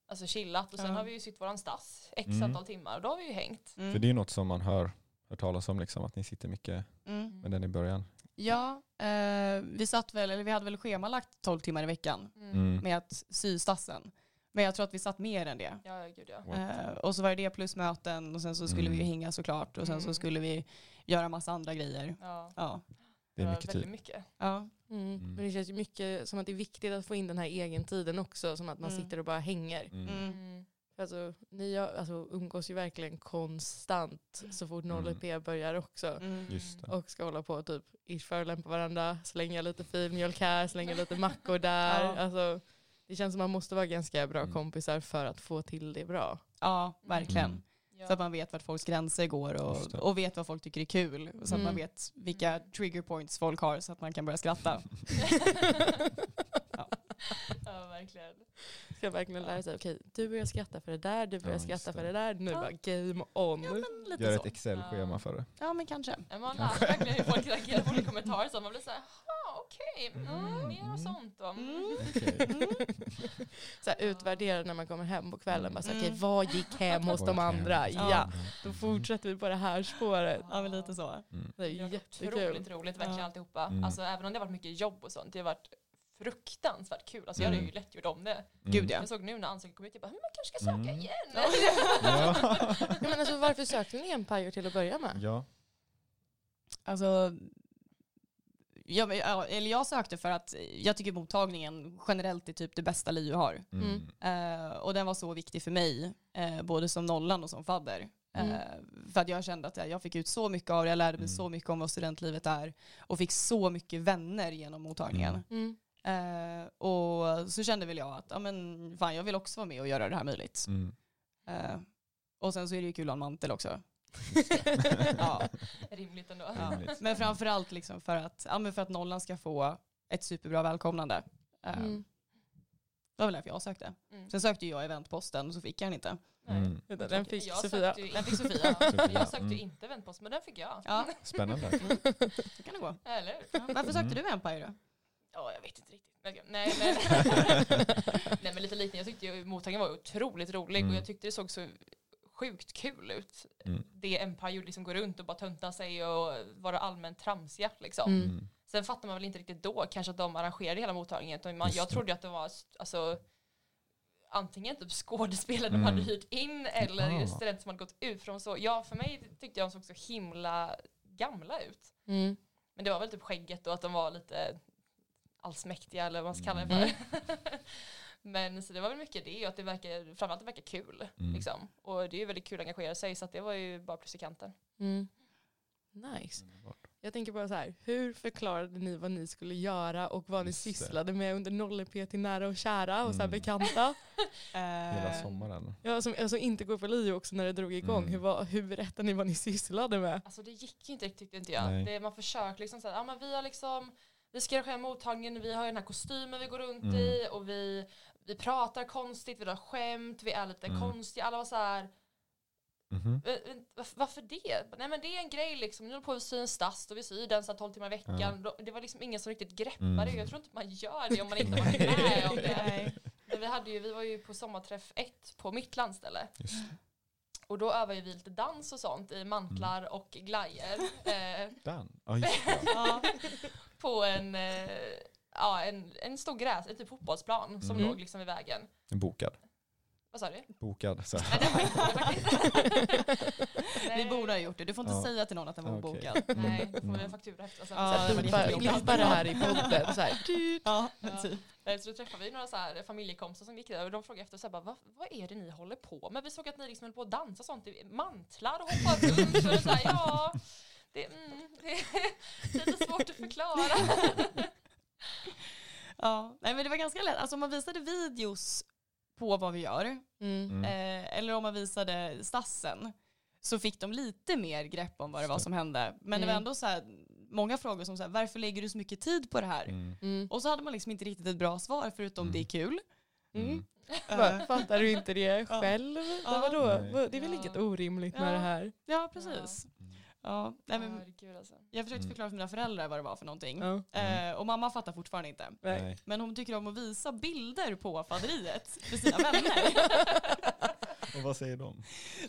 alltså chillat och sen Ja. har vi ju sytt våran stass x Mm. antal timmar och då har vi ju hängt. Mm. För det är något som man hör, hör talas om, liksom, att ni sitter mycket Mm. med den i början. Ja, eh, vi satt väl, eller vi hade väl schemalagt 12 timmar i veckan Mm. Mm. med att sy stassen. Men jag tror att vi satt mer än det. Ja, gud ja. Eh, och så var det det plus möten och sen så skulle Mm. vi ju hänga såklart och sen så Mm. skulle vi göra massa andra grejer. ja. Ja. Det är mycket väldigt tid. mycket. Ja. Mm. Mm. Men det känns ju mycket som att det är viktigt att få in den här egentiden också, som att man Mm. sitter och bara hänger. Mm. Mm. Mm. Alltså, ni har- alltså, umgås ju verkligen konstant så fort Mm. 0P börjar också. Mm. Just det. Och ska hålla på och typ förolämpa varandra, slänga lite filmjölk här, slänga lite mackor där. Ja. Alltså, det känns som man måste vara ganska bra Mm. kompisar för att få till det bra. ja, verkligen. Mm. Så att man vet vart folks gränser går och, och vet vad folk tycker är kul. Och så att Mm. man vet vilka trigger points folk har så att man kan börja skratta. ja, verkligen. Ska verkligen lära sig, okej du börjar skratta för det där, du börjar Ja, skratta det. för det där, nu Ja. bara game on. Ja, Gör så. ett Excel-schema Ja. för det. Ja, men kanske. Ja, Man lär verkligen hur folk reagerar på olika kommentarer så man blir såhär, okej, mm, mer och sånt då. Mm. Okej. så här, utvärdera när man kommer hem på kvällen, bara så, Mm. okej vad gick hem hos de andra? Ja. Ja, då fortsätter vi på det här spåret. Ja, men lite så. Mm. Det är jättekul. otroligt roligt verkligen Ja. alltihopa. Mm. Alltså även om det har varit mycket jobb och sånt, det har varit fruktansvärt kul. Alltså jag hade Mm. ju lätt gjort om det. Gud ja. Jag såg nu när ansökan kom ut, jag bara, "Men man kanske ska söka Mm. igen. Ja. Ja, men alltså, varför sökte ni Empire till att börja med? ja. Alltså, jag, eller jag sökte för att jag tycker mottagningen generellt är typ det bästa LiU har. Mm. Eh, och den var så viktig för mig, eh, både som nollan och som fadder. Mm. för att jag kände att jag fick ut så mycket av det, jag lärde mig Mm. så mycket om vad studentlivet är och fick så mycket vänner genom mottagningen. Mm. Eh, och så kände väl jag att ja, men, fan, jag vill också vara med och göra det här möjligt. Mm. Eh, och sen så är det ju kul att ha en mantel också. ja. Rimligt ändå. Ja. Rimligt. Men framförallt liksom för, att, ja, men för att nollan ska få ett superbra välkomnande. Eh, Mm. Det var väl därför jag sökte. Mm. Sen sökte jag eventposten och så fick jag den inte. Nej. Mm. Den fick jag Sofia. Sökte Den fick Sofia. Sofia, jag sökte mm. inte eventpost men den fick jag. Ja, Spännande. så kan det gå. Eller? Ja. Varför sökte Mm. du Empire då? Ja, jag vet inte riktigt. Nej, Nej men, nej, men lite liknande. Jag tyckte ju mottagningen var otroligt rolig Mm. och jag tyckte det såg så sjukt kul ut. Mm. Det Empire gjorde, liksom gå runt och bara tönta sig och vara allmänt tramsiga. Liksom. Mm. Mm. Sen fattar man väl inte riktigt då kanske att de arrangerade hela mottagningen. utan Man, jag trodde att det var alltså, antingen typ skådespelare de Mm. hade hyrt in eller Ah. studenter som hade gått ut från så. Ja, för mig tyckte jag de såg så himla gamla ut. Mm. Men det var väl typ skägget och att de var lite allsmäktiga eller vad man ska kalla det Mm. för. Men så det var väl mycket det och att det verkar, framförallt det verkar kul. Mm. Liksom. Och det är ju väldigt kul att engagera sig så att det var ju bara plus i kanten. Mm. Nice. Jag tänker bara så här, hur förklarade ni vad ni skulle göra och vad ni Just det. sysslade med under 0P till nära och kära och så här Mm. bekanta? Hela Eh, sommaren. Ja, som alltså inte går på LIO också när det drog igång. Mm. Hur, var, hur berättade ni vad ni sysslade med? Alltså det gick ju inte riktigt tyckte inte jag. Det, man försöker liksom säga, ja men vi har liksom vi ska arrangera mottagningen, vi har ju den här kostymen vi går runt Mm. i och vi, vi pratar konstigt, vi drar skämt, vi är lite Mm. konstiga. Alla var så här, Mhm. "Eh, eh, varför, det? Nej men det är en grej liksom, nu håller på att sy en stass och vi syr den så här 12 timmar i veckan. Då- Det var liksom ingen som riktigt greppade Mm. Jag tror inte man gör det om man inte varit med om det. Men vi, hade ju, vi var ju på sommarträff ett på mitt landställe. Just. Och då övade vi lite dans och sånt i mantlar Mm. och glajer. Eh, Dan. Det. ja, på en, eh, ja, en, en stor gräs, en typ fotbollsplan som Mm. låg liksom i vägen. Bokad. Vad sa du? Bokad. Så. Vi borde ha gjort det. Du får inte Ja. säga till någon att den var Okej. obokad. Nej, då får vi Mm. en faktura efter. Sen. Ja, Så här, det här i podden. Så här. Ja, Ja. typ. Så då träffade vi några så här familjekompisar som gick där och de frågade efter så här, bara, vad, vad är det ni håller på med? Vi såg att ni liksom höll på att dansa sånt i mantlar och hoppa runt. Så här, ja, det, mm, det är lite svårt att förklara. Ja, nej men det var ganska lätt. Alltså om man visade videos på vad vi gör, Mm. Mm. eh, eller om man visade stassen, så fick de lite mer grepp om vad det var som hände. Men det var Mm. ändå så här, många frågor som så här, varför lägger du så mycket tid på det här? Mm. Mm. Och så hade man liksom inte riktigt ett bra svar förutom Mm. det är kul. Mm. Eh, Fattar du inte det själv? Ja. Vadå? Det är väl Ja. inget orimligt med Ja. det här? ja, precis. Mm. Ja, nej, men Herregud alltså. jag försökte Mm. förklara för mina föräldrar vad det var för någonting. Ja. Eh, och mamma fattar fortfarande inte. Nej. Nej. Men hon tycker om att visa bilder på faderiet för sina vänner. Och vad säger de?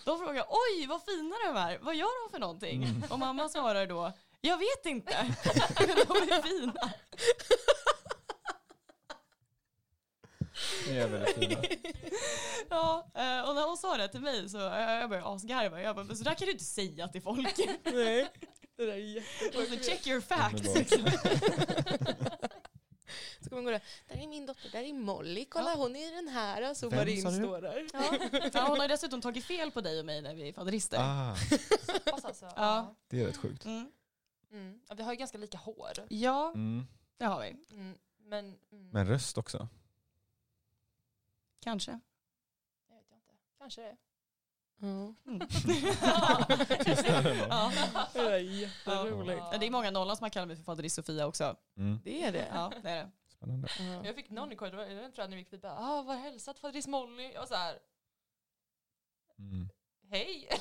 De frågar oj vad fina de är, vad gör de för någonting? Mm. Och mamma svarar då, jag vet inte, men de är fina. Ni är väldigt fina. Ja, eh, och när hon sa det till mig så eh, jag började asgarva. Jag bara, men så där kan du inte säga till folk. Nej. Det där är Och så check your facts. Så kommer man gå där. Där är min dotter, där är Molly. Kolla hon är den här. Och zoomar Vem in sa du? står där. Ja. Ja, hon har dessutom tagit fel på dig och mig när vi är faderister. Ah, Hoppas alltså. Ja. Ja. det är rätt sjukt. Mm. Mm. Ja, vi har ju ganska lika hår. Ja, Mm. det har vi. Mm. Men, mm. Men röst också. Kanske. Jag vet inte. Kanske det. Ja. Mm. Då? ja. Det är jätteroligt. Ja. Ja, Det är många nollan som har kallat mig för faderist Sofia också. Mm. Det är det. Ja, det är det. Spännande. Ja. Jag fick någon i korridoren, jag tror när vi gick förbi, ah, var hälsat faderis Molly? Och så här, Mm. hej!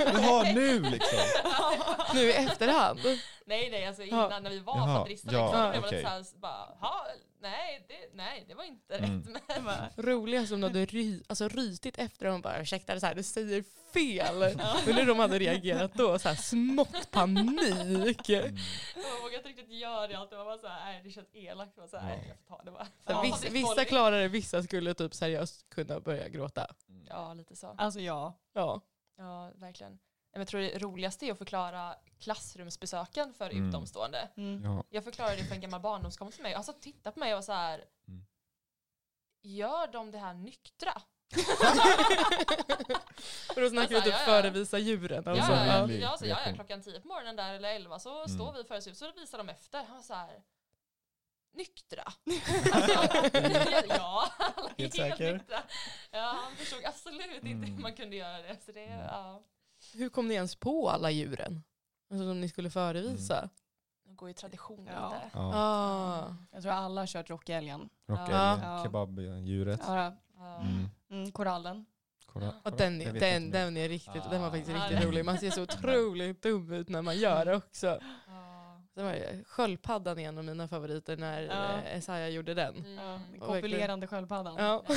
Jaha, nu liksom? Nu i efterhand. nej nej, alltså innan Ja. när vi var Jaha, faderister ja, liksom, okej. lite så här, bara, "Ha, nej, det, nej, det var inte Mm. rätt. Men, Bara, Roligast om de hade ry, alltså rytit efter och bara ursäkta, så här, du säger fel. Undrar hur de hade reagerat då, så här, smått panik. Mm. jag vågade inte riktigt göra det alltid, man bara så här, nej det känns elakt. Man så här, Ja. nej, jag får ta det bara. Så Ja, vissa, vissa klarar det, vissa skulle typ seriöst kunna börja gråta. Ja, lite så. Alltså ja. Ja. Ja, verkligen. Men Jag tror det roligaste är att förklara klassrumsbesöken för Mm. utomstående. Mm. Ja. Jag förklarade det för en gammal barndomskompis till mig. Alltså titta på mig och var så här. Mm. Gör de det här nyktra? Och då snackar vi Alltså, typ ja, ja. förevisa djuren. Ja, Alltså, ja, ja. ja, så, ja, ja, klockan tio på morgonen där eller elva så Mm. står vi före sig så visar de efter. Han var så här, nyktra? Alltså, ja, alla är Helt säker? nyktra. Ja, han förstod absolut inte Mm. hur man kunde göra det. Så det, ja. Hur kom ni ens på alla djuren? Alltså som ni skulle förevisa? Det går ju tradition Ja. lite. Ja. Ah. Jag tror alla har kört rockälgen. Rockälgen, Ja. kebabdjuret. Ja. Mm. mm, korallen. Kolla, Och den, den, inte. den är riktigt, den var faktiskt Ah. riktigt Ja. rolig. Man ser så otroligt dum ut när man gör det också. Det var, ju- sköldpaddan är en av mina favoriter när Ja. eh, Esaiah gjorde den. Mm. Ja, Och kopulerande sköldpaddan. Ja.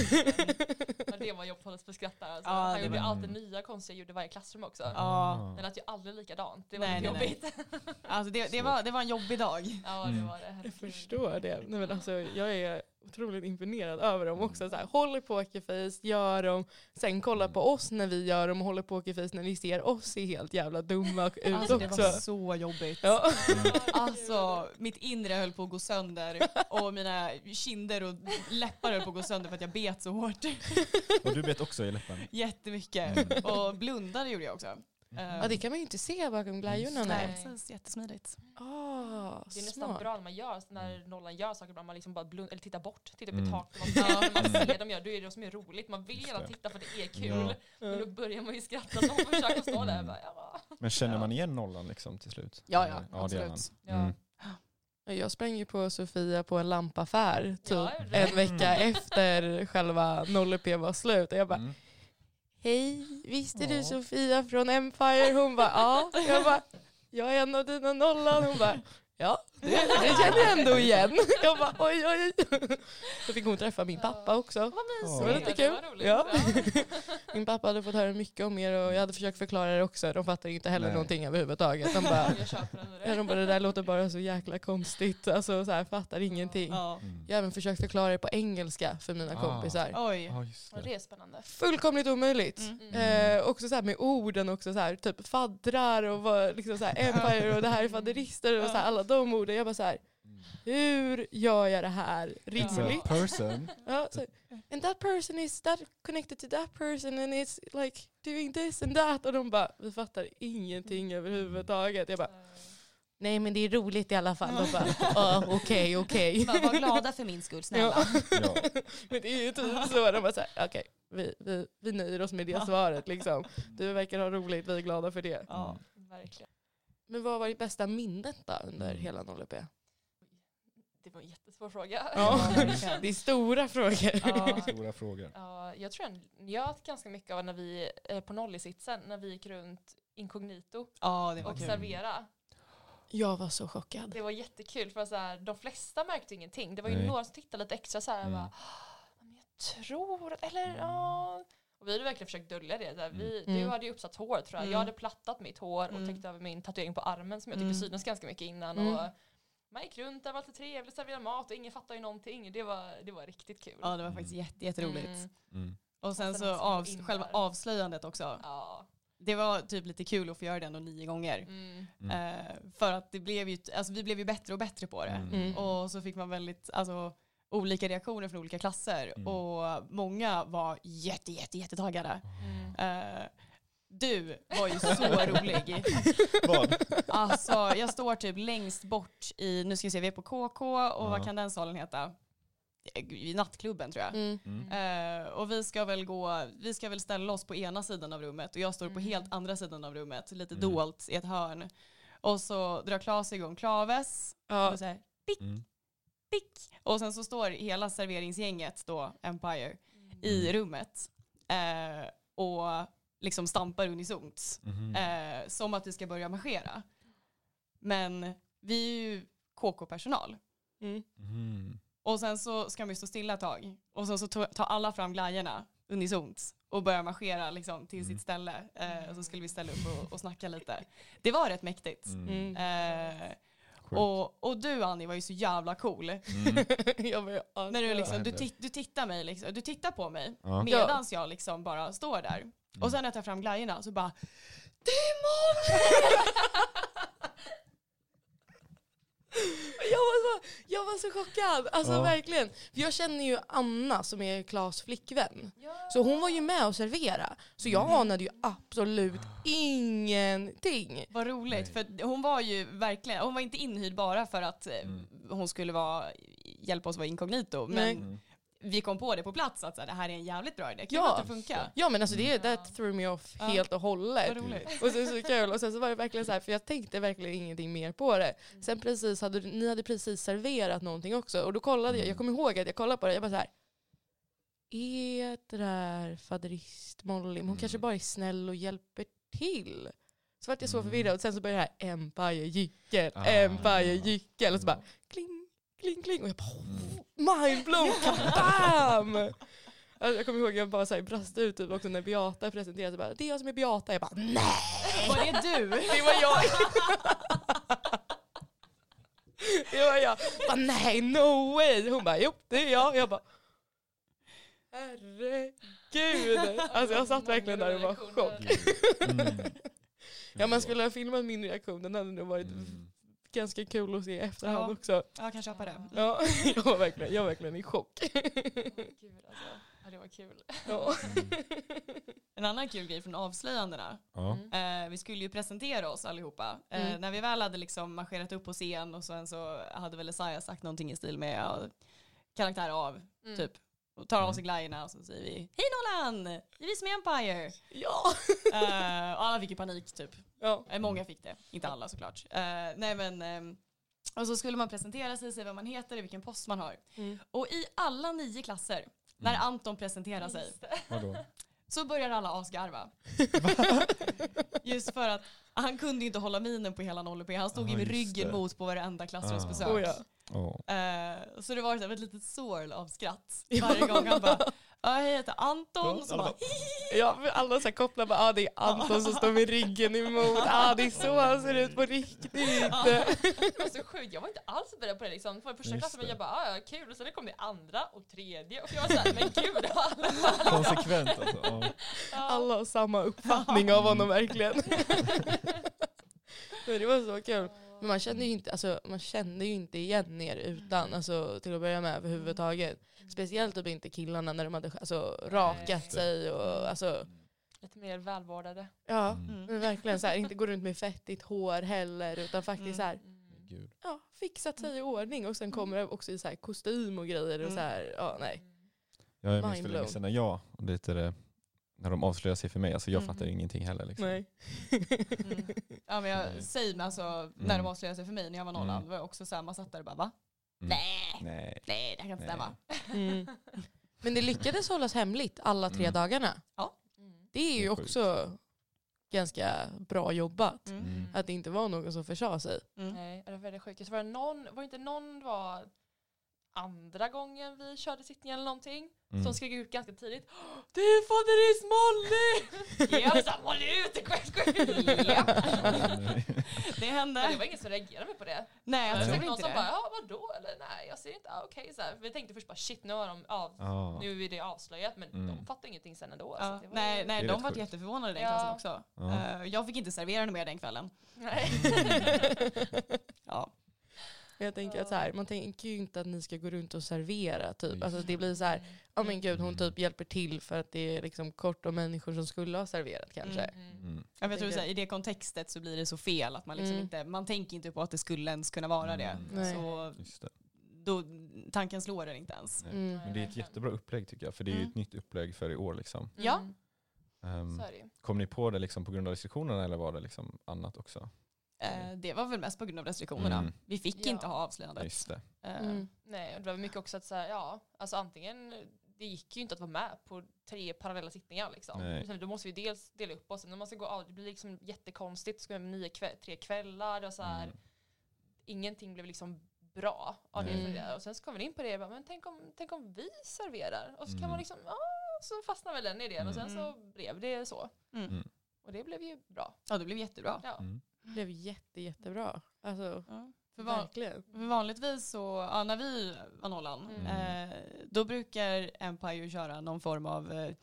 Men det var jobbigt att hålla sig för skratt där. Alltså. Ja, Han det gjorde alltid nya konstiga ljud i varje klassrum också. Ja. Det lät ju aldrig likadant. Det var Nej, lite nej, nej. jobbigt. Alltså det, det, var, det var en jobbig dag. Ja, det var det. Jag förstår det. Nej, men alltså, jag är otroligt imponerad över dem också. Så här, håller pokerface, gör dem, sen kollar på oss när vi gör dem och håller pokerface när ni ser oss se helt jävla dumma ut Alltså det också. var så jobbigt. Ja. Alltså mitt inre höll på att gå sönder och mina kinder och läppar höll på att gå sönder för att jag bet så hårt. Och du bet också i läppen. Jättemycket. Mm. Och blundade gjorde jag också. Ja, det kan man ju inte se bakom glajjorna. Nej, Nej. precis. Jättesmidigt. Ah, Det är nästan smart. bra när man gör, när nollan gör saker, ibland man liksom bara blund, eller tittar bort, tittar upp i Mm. taket. Man, ser, man ser dem göra, då är det det som är roligt. Man vill gärna det. titta för det är kul. Ja. Men då börjar man ju skratta så man får försöka stå där. Mm. Bara, ja. Men känner man igen nollan liksom till slut? Ja, ja, ja det absolut. Ja. Mm. Jag sprang ju på Sofia på en lampaffär typ Ja, det. en vecka efter själva 0P var slut. Och jag bara, Mm. Hej, visste Ja. du Sofia från Empire? Hon bara, ja. Jag bara, jag är en av dina nollan. Hon bara, ja, det, det känner jag ändå igen. Jag bara, oj, oj. Så fick hon träffa min pappa också. Vad Ja. Det var lite kul. var. Ja. Min pappa hade fått höra mycket om er och jag hade försökt förklara det också. De fattar inte heller Nej. någonting överhuvudtaget. De bara, Jag de bara, det där låter bara så jäkla konstigt. Alltså så här, fattar ingenting. Ja. Mm. Jag har även försökt förklara det på engelska för mina Ah. kompisar. Oj. Ja, det. det är spännande. Fullkomligt omöjligt. Mm. Mm. Eh, också så här med orden också så här, typ faddrar och vad, liksom så här, empire och det här är fadderister och så här, alla de orden. Jag bara så här, Mm. hur gör jag det här rimligt? person. Ja, så, and that person is that connected to that person and it's like doing this and that. Och de bara, vi fattar ingenting överhuvudtaget. Jag bara, nej men det är roligt i alla fall. De bara, ja okej okej. Bara, Var glada för min skull, snälla. Ja. Men det är ju typ så. De bara så här, okej, vi, vi, vi nöjer oss med det svaret liksom. Du verkar ha roligt, vi är glada för det. Ja. Verkligen. Men vad var ditt bästa minnet då under Mm. hela 0P? Det var en jättesvår fråga. Ja, det är stora frågor. Ja. Stora frågor. Ja, jag tror jag njöt ganska mycket av när vi, eh, på nollsitsen, när vi gick runt inkognito Ja, och kul. servera. Jag var så chockad. Det var jättekul för så här, de flesta märkte ingenting. Det var ju Nej. några som tittade lite extra så här, Mm. bara, "Ah, men jag tror eller ja. Och vi hade verkligen försökt dölja det. Här, vi, Mm. Du hade ju uppsatt hår tror jag. Mm. Jag hade plattat mitt hår och Mm. täckt över min tatuering på armen som jag tyckte Mm. syntes ganska mycket innan. Mm. Och man gick runt där, var lite trevligt, serverade mat och ingen fattade ju någonting. Det var, det var riktigt kul. Ja, det var faktiskt jätte, jätteroligt. Mm. Mm. Och sen Och sen så också av, in själva avslöjandet också. Ja. Det var typ lite kul att få göra det ändå nio gånger. Mm. Mm. Eh, för att det blev ju, alltså vi blev ju bättre och bättre på det. Mm. Mm. Och så fick man väldigt, alltså olika reaktioner från olika klasser. Mm. Och många var jätte, jätte, jättetaggade. Mm. Eh, du var ju så rolig. Vad? Alltså jag står typ längst bort i, nu ska vi se, vi är på KK och Ja. vad kan den salen heta? I nattklubben tror jag. Mm. Mm. Eh, och vi ska väl gå, vi ska väl ställa oss på ena sidan av rummet och jag står på Mm. helt andra sidan av rummet, lite Mm. dolt i ett hörn. Och så drar Klas igång klaves Ja. och så här, Mm. Pick. Och sen så står hela serveringsgänget då, Empire, i rummet eh, och liksom stampar unisont. Mhm. Eh, som att vi ska börja marschera. Men vi är ju KK-personal. Mm. Mhm. Och sen så ska vi stå stilla ett tag. Och sen så tar alla fram glajjorna unisont och börjar marschera liksom till Mm. sitt ställe. Eh, och så skulle vi ställa upp och, och snacka lite. Det var rätt mäktigt. Mm. Mm. Eh, Sjukt. och, och du Annie var ju så jävla cool. Mm. jag ju När du, liksom, du, tit- du tittar mig liksom, du tittar på mig Ja. medans jag liksom bara står där. Mm. Och sen när jag tar fram glajjorna så bara Timon! Jag var, så, jag var så chockad, alltså Ja. verkligen. För jag känner ju Anna som är Klas flickvän. Ja. Så hon var ju med och servera. Så jag anade ju absolut ingenting. Vad roligt, Nej. för hon var ju verkligen, hon var inte inhyrd bara för att eh, Mm. hon skulle vara, hjälpa oss vara inkognito. Men Nej. Mm. vi kom på det på plats att så här, det här är en jävligt bra idé. Kul Ja. att det funkar. Ja men alltså det, Mm. that threw me off Ja. helt och hållet. Och sen så kul, och sen så var det verkligen så här, för jag tänkte verkligen ingenting mer på det. Sen precis hade ni hade precis serverat någonting också och då kollade jag, jag kommer ihåg att jag kollade på det, jag bara så här. Är det där faderist Molly, men hon Mm. kanske bara är snäll och hjälper till. Så vart jag så Mm. förvirrad och sen så började det här Empire Jyckel, Ah. Empire Jyckel och så bara kling, kling, kling och jag bara mind blown, kabam! Alltså, jag kommer ihåg att jag bara så här brast ut typ också när Beata presenterade sig bara, det är jag som är Beata. Jag bara nej! Var det du? Det var jag! det var jag. Jag Bara, nej, no way! Hon bara, jo det är jag. Jag bara, herregud. Alltså jag satt verkligen där och var chock. Mm. Ja man skulle ha filmat min reaktion, den hade nog varit Mm. Ganska kul att se i efterhand Ja. också. Jag kan köpa det. Ja, jag var verkligen, jag var verkligen i chock. Gud alltså. Ja, det var kul. Ja. En annan kul grej från avslöjandena. Ja. Mm. Eh, vi skulle ju presentera oss allihopa. Eh, Mm. När vi väl hade liksom marscherat upp på scen och sen så hade väl Esaias sagt någonting i stil med ja, karaktär av, Mm. typ. Och tar av Mm. sig glajjorna och så säger vi Hej Nolan! Det är vi som är Empire! ja. Eh, och alla fick ju panik typ. Ja. Eh, många fick det, inte alla såklart. Eh, nej men, ehm, och så skulle man presentera sig, säga vad man heter, vilken post man har. Mm. Och i alla nio klasser, när Mm. Anton presenterar sig, så börjar alla asgarva. Just för att han kunde ju inte hålla minen på hela 0 Han stod ju Ja, med ryggen det. mot på varenda klassrumsbesök. Ah. Oh, ja. Åh. Eh, så det var ett litet sår av skratt varje gång han bara Ja, jag heter Anton. Så bara, Ja, för alla så här kopplar bara, ah, det är Anton som står med ryggen emot, ah, det är så han ser ut på riktigt. Det var så sjukt, jag var inte alls beredd på det liksom. För första klassen men jag bara, ah, ja kul. Och sen kom det andra och tredje. Och jag var såhär, men gud. Alla. Konsekvent alltså. Ja. Alla har samma uppfattning av honom verkligen. Men det var så kul. Men man kände ju inte, alltså, man kände ju inte igen er utan, alltså, till att börja med överhuvudtaget. Speciellt typ inte killarna när de hade alltså, rakat Nej. sig och alltså, Lite mer välvårdade. ja. Mm. Men verkligen så här, inte gå runt med fettigt hår heller utan faktiskt Mm. så här, Gud. ja, fixat sig i ordning och sen kommer det också i så här kostym och grejer och Mm. så här, ja nej. Jag minns för länge sedan när jag, och det är det, när de avslöjar sig för mig, alltså jag Mhm. fattar ingenting heller. Liksom. nej. mm. Ja men jag säger mig alltså, när Mm. de avslöjade sig för mig när jag var nollan, Mm. var jag också såhär, man satt där och bara va? Mm. Nej, Nej. nej det här kan inte stämma. Mm. Men det lyckades hållas hemligt alla tre Mm. dagarna. Mm. Det är ju Det är sjukt. också ganska bra jobbat. Mm. Mm. Att det inte var någon som försa sig. Mm. Nej, det var väldigt sjukt. Så var det någon, var det inte någon var andra gången vi körde sittning eller någonting Mm. som skrek ut ganska tidigt Det är faderis Molly! Jag var såhär Molly ut! Ja, Nej. det hände. Men det var ingen som reagerade med på det. Nej jag Det tror var någon inte som det. bara ja vadå? Eller nej jag ser inte, ah, okej så här. Vi tänkte först bara shit nu har de av, Ja. nu är det avslöjat men Mm. de fattar ingenting sen ändå. Ja, så det var nej, nej de var sjukt. jätteförvånade den Ja. klassen också. Ja. Eh, jag fick inte servera något mer den kvällen. nej. Ja. Men jag tänker att så här, man tänker ju inte att ni ska gå runt och servera typ. Alltså det blir så här, ja men gud hon typ hjälper till för att det är liksom kort om människor som skulle ha serverat kanske. Mm. Mm. Men Jag tror så här, I det kontextet så blir det så fel att man liksom Mm. inte, man tänker inte på att det skulle ens kunna vara det. Mm. Så Just det. då, tanken slår den inte ens. Mm. Men det är ett jättebra upplägg tycker jag, för det är ju Mm. ett nytt upplägg för i år. Liksom. Ja. Mm. Um, Så är det ju. kom ni på det liksom på grund av restriktionerna eller var det liksom annat också? Eh, det var väl mest på grund av restriktionerna. Mm. Vi fick Ja. inte ha avslöjandet. Just det. Eh, Mm. Nej, och det var mycket också att säga, ja, alltså antingen, det gick ju inte att vara med på tre parallella sittningar liksom. Nej. Då måste vi dels dela upp oss, när man ska gå av, det blir liksom jättekonstigt, ska vi med nio kväll, tre kvällar, och så här, Mm. ingenting blev liksom bra av det. Och sen så kom vi in på det, bara, men tänk om, tänk om vi serverar? Och så kan Mm. man liksom, ja, så fastnar väl den idén och sen Mm. så blev det så. Mm. Mm. Och det blev ju bra. Ja, det blev jättebra. Ja. Mm. Det blev jätte, jättebra. Alltså Ja. För, van, verkligen. för vanligtvis så, ja, när vi var nollan, Mm. eh, då brukar Empire köra någon form av eh,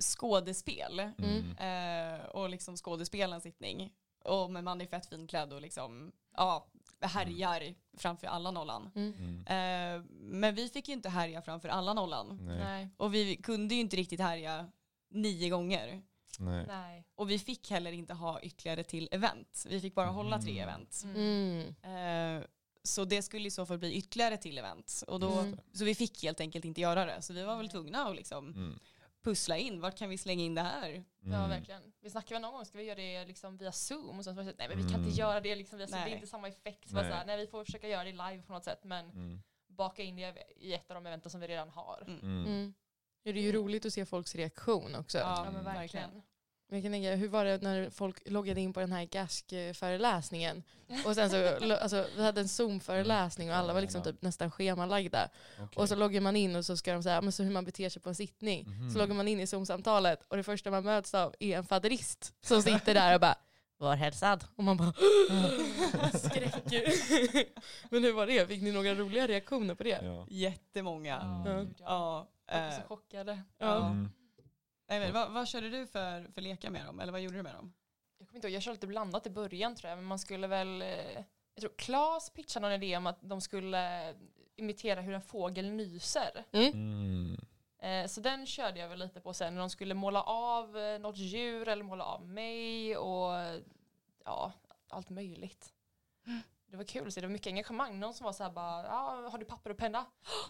skådespel. Mm. Eh, och liksom skådespela en sittning. Och men man är fett finklädd och liksom, ja, härjar framför alla nollan. Mm. Mm. Eh, men vi fick ju inte härja framför alla nollan. Nej. Och vi kunde ju inte riktigt härja nio gånger. Nej. Nej. Och vi fick heller inte ha ytterligare till event. Vi fick bara hålla tre Mm. event. Mm. Eh, så det skulle i så fall bli ytterligare till event. Och då, Mm. Så vi fick helt enkelt inte göra det. Så vi var väl tvungna att liksom Mm. pussla in, vart kan vi slänga in det här? Ja Mm. verkligen. Vi snackade väl någon gång, ska vi göra det liksom via zoom? Och så så, nej men vi kan Mm. inte göra det liksom via zoom, det är inte samma effekt. Nej. Så här, nej vi får försöka göra det live på något sätt men Mm. baka in det i ett av de eventen som vi redan har. Mm. Mm. Mm. Ja, det är ju roligt att se folks reaktion också. Ja, Ja men Mm. verkligen. Jag kan tänka, hur var det när folk loggade in på den här GASK-föreläsningen? Och sen så, alltså, vi hade en Zoom-föreläsning och alla var liksom typ nästan schemalagda. Okej. Och så loggar man in och så ska de säga men så hur man beter sig på en sittning. Mhm. Så loggar man in i Zoom-samtalet och det första man möts av är en faderist som sitter där och bara var hälsad. Och man bara skräck. Men hur var det? Fick ni några roliga reaktioner på det? Ja. Jättemånga. Ja, Mm. ja. Ja. Eh, så chockade. Ja. Mm. Nej, men, vad, vad körde du för, för lekar med dem? Eller vad gjorde du med dem? Jag kommer inte ihåg, jag körde lite blandat i början tror jag, men man skulle väl, eh, jag tror Klas pitchade någon idé om att de skulle imitera hur en fågel nyser. Mm. Mm. Eh, så den körde jag väl lite på sen, när de skulle måla av eh, något djur eller måla av mig och ja, allt möjligt. Det var kul att se, det var mycket engagemang. Någon som var så här bara, ja, har du papper och penna?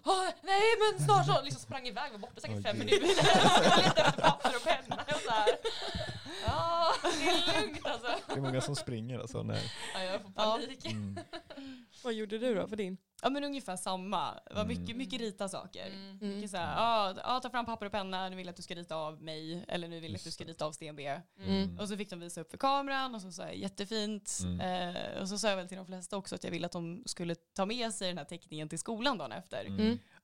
"Ah, nej men snart så, liksom sprang iväg, var borta säkert Åh, fem gud. minuter. Letade efter papper och penna. Jag så här, ja det är lugnt alltså. Det är många som springer alltså. Nej. Ja, jag får Ja. panik. Mm. Vad gjorde du då för din? Ja men ungefär samma. Det var mycket, Mm. mycket rita saker. Mm. Mm. Mycket såhär, ja, ja, ta fram papper och penna, nu vill jag att du ska rita av mig, eller nu vill jag att du ska rita av Sten-B. Mm. Och så fick de visa upp för kameran och så sa jag jättefint. Mm. Eh, och så sa jag väl till de flesta också att jag ville att de skulle ta med sig den här teckningen till skolan dagen efter.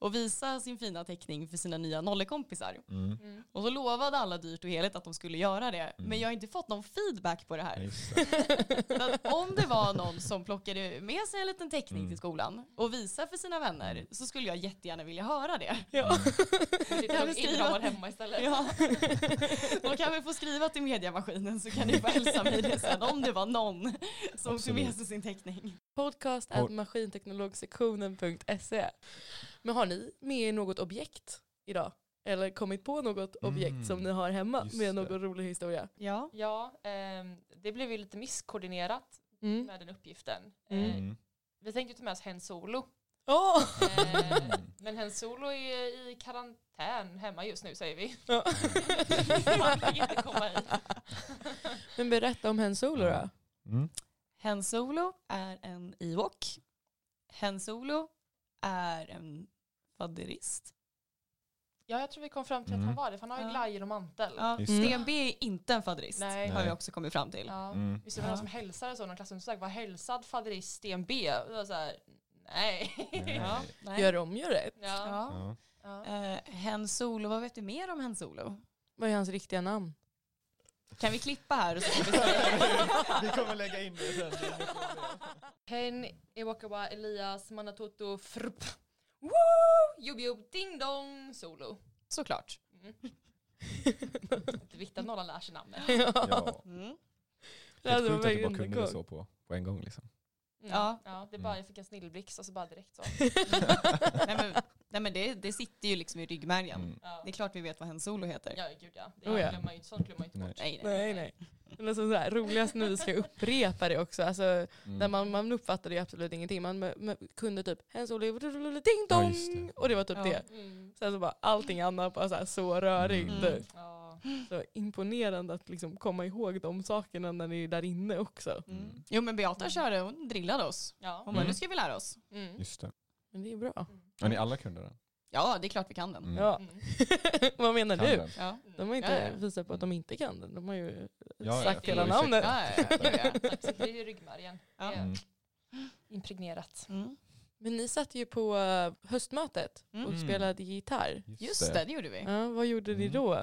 Mm. Och visa sin fina teckning för sina nya nollekompisar. Mm. Mm. Och så lovade alla dyrt och heligt att de skulle göra det. Mm. Men jag har inte fått någon feedback på det här. just det. Om det var någon som plockade med sig en liten teckning Mm. till skolan och visade för sina vänner så skulle jag jättegärna vilja höra det. Ja. Sitter Kan vi skriva- hemma istället. Ja. De kan väl få skriva till mediamaskinen så kan ni få hälsa mig det sen om det var någon som tog med sig sin teckning. Podcast at maskinteknologsektionen.se. Men har ni med något objekt idag? Eller kommit på något Mm. objekt som ni har hemma Just med det. någon rolig historia? Ja. Ja, ehm, det blev ju lite misskoordinerat Mm. med den uppgiften. Mm. Eh, Mm. vi tänkte ta med oss Hen Solo. Åh! Eh, men Hen Solo är i karantän hemma just nu säger vi. Ja. Han fick inte komma hit. Men berätta om Hen Solo då. Mm. Hen Solo är en Ewok. Hen Solo är en faderist. Ja, jag tror vi kom fram till att Mm. han var det, för han har ju Ja. glajjor och mantel. Ja, Just det. Sten B är inte en faderist. Nej. Har vi också kommit fram till. Ja. Mm. Visst var det någon Ja. som hälsade så, någon klassundersökning, var hälsad faderist Sten B? Och jag var så här, nej. Nej. Ja, nej. Gör om, gör rätt. Ja. Ja. Ja. Ja. Eh, Hen Solo, vad vet du mer om Hen Solo? Vad är hans riktiga namn? Kan vi klippa här och så får vi Vi kommer lägga in det sen. Hen Ewakawa Elias Manatoto Frp. Woo! Jobb jobb ding dong solo. Såklart. Mm. Det är viktigt att någon lär sig namnet. Ja. Mm. Det varit sjukt att du bara kunde det så på, på en gång liksom. Mm. Ja. ja. Det är bara, jag fick en snilleblixt och så bara direkt så. nej men, nej, men det, det sitter ju liksom i ryggmärgen. Mm. Ja, Det är klart vi vet vad Hen Solo heter. ja gud ja. Det Oh, ja. glömmer sånt glömmer man inte Nej. bort. Nej, nej. Nej, nej. Alltså så här, roligast när vi ska upprepa det också. Alltså, Mm. där man, man uppfattade ju absolut ingenting. Man, man kunde typ Hen Solo ding Ja, dong. det. och det var typ Ja. det. Mm. Sen så bara allting annat bara så, här, så rörigt. Mm. Ja. Så imponerande att liksom komma ihåg de sakerna när ni är där inne också. Mm. Jo men Beata körde, hon drillade oss. Ja. Hon bara, Mm. nu ska vi lära oss. Mm. Just det. Men det är bra. Ja, ni alla kunde den? Ja, det är klart vi kan den. Mm. Ja. Mm. Vad menar Kan du? den? Ja. De har inte Ja, ja. visat på att de inte kan den. De har ju Ja, sagt hela namnet. Ja, ja. Det sitter i ryggmärgen. Är Mm. impregnerat. Mm. Men ni satt ju på eh, höstmötet och Mm. spelade gitarr. Just det, det gjorde vi. Ja, vad gjorde ni Mm. då?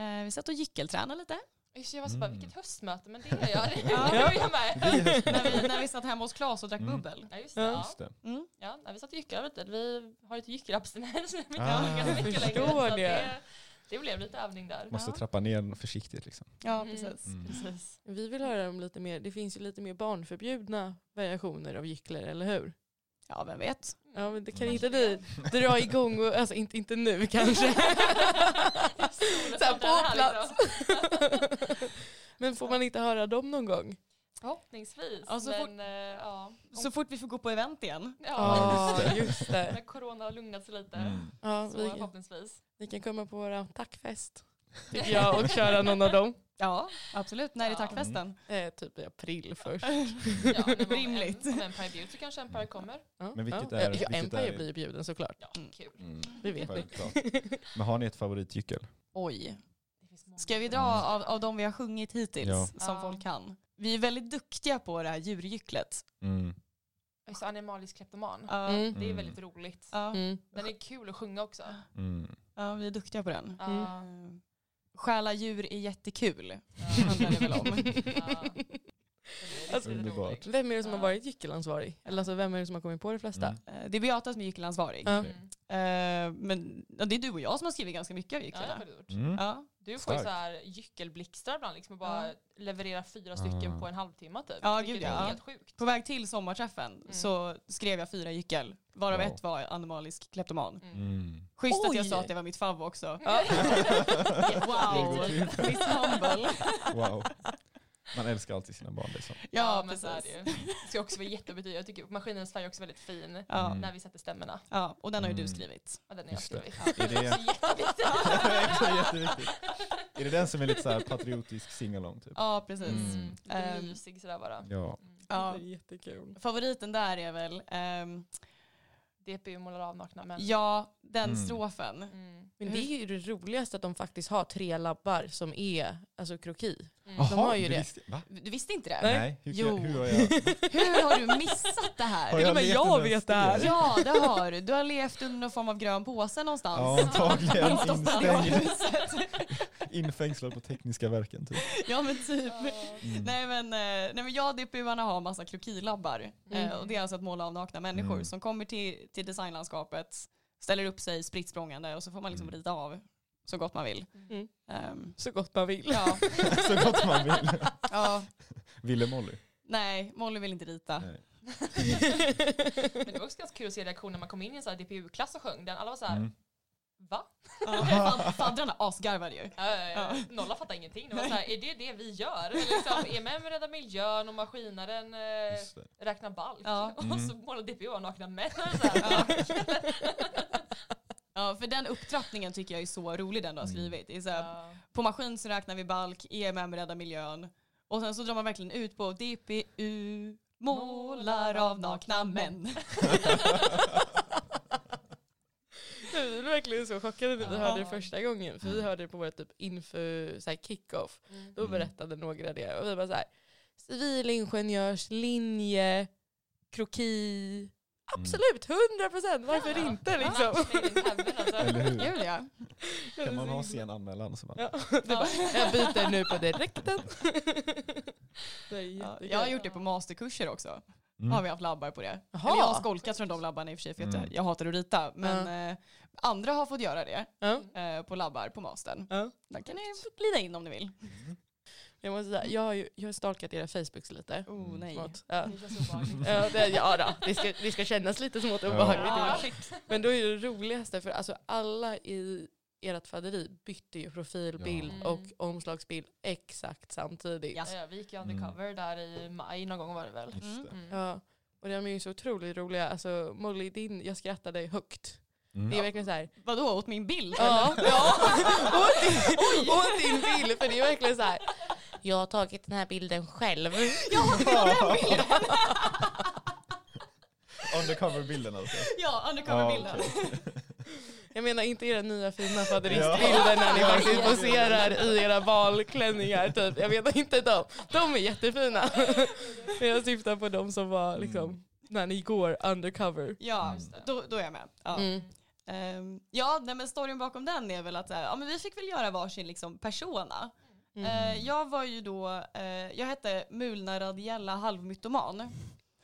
Eh, vi satt och gyckeltränade lite. Just, Jag var så bara, Mm. vilket höstmöte, men det är jag. Ja. Det är jag med. När, vi, när vi satt hemma hos Klas och drack Mm. bubbel. Ja, just det. Ja. Just det. Mm. Ja, nej, vi satt och gycklade lite. Vi har lite gyckelabstinens. Ah. Jag mycket längre. förstår så att det. det. Det blev lite övning där. Måste Ja. trappa ner försiktigt liksom. Ja, Mm. precis. Mm. Precis. Vi vill höra om lite mer, det finns ju lite mer barnförbjudna variationer av gycklar, eller hur? Ja, vem vet. Ja, men det kan inte ni dra igång, och, alltså inte, inte nu kanske. Så här, på plats. Men får man inte höra dem någon gång? Förhoppningsvis. Ja, så men fort- eh, ja. Så fort vi får gå på event igen. ja. Ja, just det. När corona har lugnat sig lite. Mm. Ja, Så vi, förhoppningsvis. vi kan komma på våra tackfest, tycker jag, och köra någon av dem. Ja, absolut. När är Ja. tackfesten? Eh, typ i april först. Ja, om Rimligt. en- Om Empire så kanske Empire kommer. Ja, Men vilket är- Ja, vilket Empire är- blir bjuden såklart. Ja, Mm. kul. Mm. Det vet vi. Självklart. Men har ni ett favoritgyckel? Oj. Ska vi dra av, av de vi har sjungit hittills Ja. som Ja. folk kan? Vi är väldigt duktiga på det här djurgycklet. Mm. Så animalisk kleptoman. Mm. Det är Mm. väldigt roligt. Mm. Den är kul att sjunga också. Mm. ja, vi är duktiga på den. Stjäla djur är jättekul. Ja. handlar det väl om. Ja. Alltså, underbart. Vem är det som har varit gyckelansvarig? Eller alltså, vem är det som har kommit på det flesta? Mm. Eh, Det är Beata som är gyckelansvarig. Mm. Eh, Men det är du och jag som har skrivit ganska mycket av Ja, det gycklarna. har du gjort. Mm. Ja. Du får ju Starkt. så här gyckelblixtar ibland liksom och bara Ja. leverera fyra stycken Ah. på en halvtimme typ. Ja, gud, är ja. helt sjukt. På väg till sommarträffen så skrev jag fyra gyckel, varav Wow. ett var animalisk kleptoman. Mm. Mm. Schysst att Oj. jag sa att det var mitt favvo också. Ja. Wow, Miss Humble. Wow. Man älskar alltid sina barn. Liksom. Ja, men så är det ju. Det ska också vara jättebetydligt. Jag tycker maskinens färg är också väldigt fin Ja. Mm. när vi sätter stämmorna. ja, och den har ju du Mm. skrivit. Ja, den är jag skrivit. Är det, jätteviktigt. är också jätteviktigt. Är det den som är lite så här patriotisk singalong typ? Ja, precis. Mm. Lite Ehm, mysig sådär bara. Ja. Mm. Ja. Det är jättekul. Favoriten där är väl, ehm, DPU målar av nakna män. ja, den Mm. strofen. Mm. Men det är ju det roligaste att de faktiskt har tre labbar som är alltså kroki. Mm. De har ju du det. Visste, va? Du visste inte det? Nej. Hur, Jo. hur har jag? Hur har du missat det här? Har Till och med jag vet det här. Ja, det har du. Du har levt under någon form av grön påse någonstans. Ja, antagligen instängd, infängslad på tekniska verken typ. Ja men typ. Mm. Nej men, eh, nej men jag och DPU-arna har massa krokilabbar. Mm. Eh, och det är alltså att måla av nakna människor Mm. som kommer till, till designlandskapet, ställer upp sig spritt språngande och så får man liksom Mm. rita av så gott man vill. Mm. Ehm, Så gott man vill. ja. Så gott man vill. ja. Ville Molly? Nej, Molly vill inte rita. Nej. Men det var också ganska kul att se reaktionen när man kom in i en DPU-klass och sjöng den. Alla var så här, Mm. va? Faddrarna asgarvade ju. Ja, ja, ja. Ja. Nolla fattade ingenting. Det var så här, är det det vi gör? Liksom, EMM räddar miljön och maskinaren eh, räknar balk. Ja. Och så målar DPU av nakna män. Så här, ja. Ja, för den upptrappningen tycker jag är så rolig den du har Mm. skrivit. Det är så här, Ja. På maskin så räknar vi balk, EMM räddar miljön. Och sen så drar man verkligen ut på DPU målar av nakna män. Vi var verkligen så chockade när vi hörde det första gången. För vi hörde det på vår typ info så här kick-off. Mm. Då Mm. berättade några det. Och vi var så här, civilingenjörslinje, kroki. Absolut, 100 procent. Varför Ja. inte liksom? Alltså. Eller hur? Gud ja. Kan man ha sen anmälan så bara, Ja, det bara, jag byter nu på direkten. Ja. Jag har gjort det på masterkurser också. mm. Har vi haft labbar på det. Jaha. Eller jag har skolkat från de labbarna i och för sig för Mm. jag, jag hatar att rita. Men eh, andra har fått göra det eh, på labbar på mastern. ja. Där kan ni glida in om ni vill. Jag måste säga, jag har ju jag har stalkat era Facebooks lite. Oh nej. Smått. Ja. Det känns obehagligt. Ja, det, ja då, det ska, det ska kännas lite smått obehagligt Ja. Men då är det roligaste för alltså alla i ert faderi bytte ju profilbild Ja. och omslagsbild exakt samtidigt. Ja. Ja, vi gick ju undercover där i maj någon gång var det väl. Just Mm. det. Mm. Ja. Och de är ju så otroligt roliga. Alltså Molly, din, jag skrattade högt. Mm. Det är verkligen så här. Vadå, åt min bild? Ja, ja. åt, din, åt din bild. För det är verkligen så här. Jag har tagit den här bilden själv. Ja, det var den bilden! Undercover-bilden alltså. Ja, undercover-bilden. Ja, okej. Jag menar inte era nya fina faderistbilder när ni Ja. faktiskt Ja. poserar i era balklänningar. Typ. Jag menar inte dem. De är jättefina. Men jag syftar på de som var liksom, när ni går undercover. Ja, då, då är jag med. Ja. Mm. Ehm, ja, nej, men storyn bakom den är väl att så här, ja, men vi fick väl göra varsin liksom, persona. Mm. Eh, jag var ju då, eh, jag hette Mulna Radiella Halvmytoman,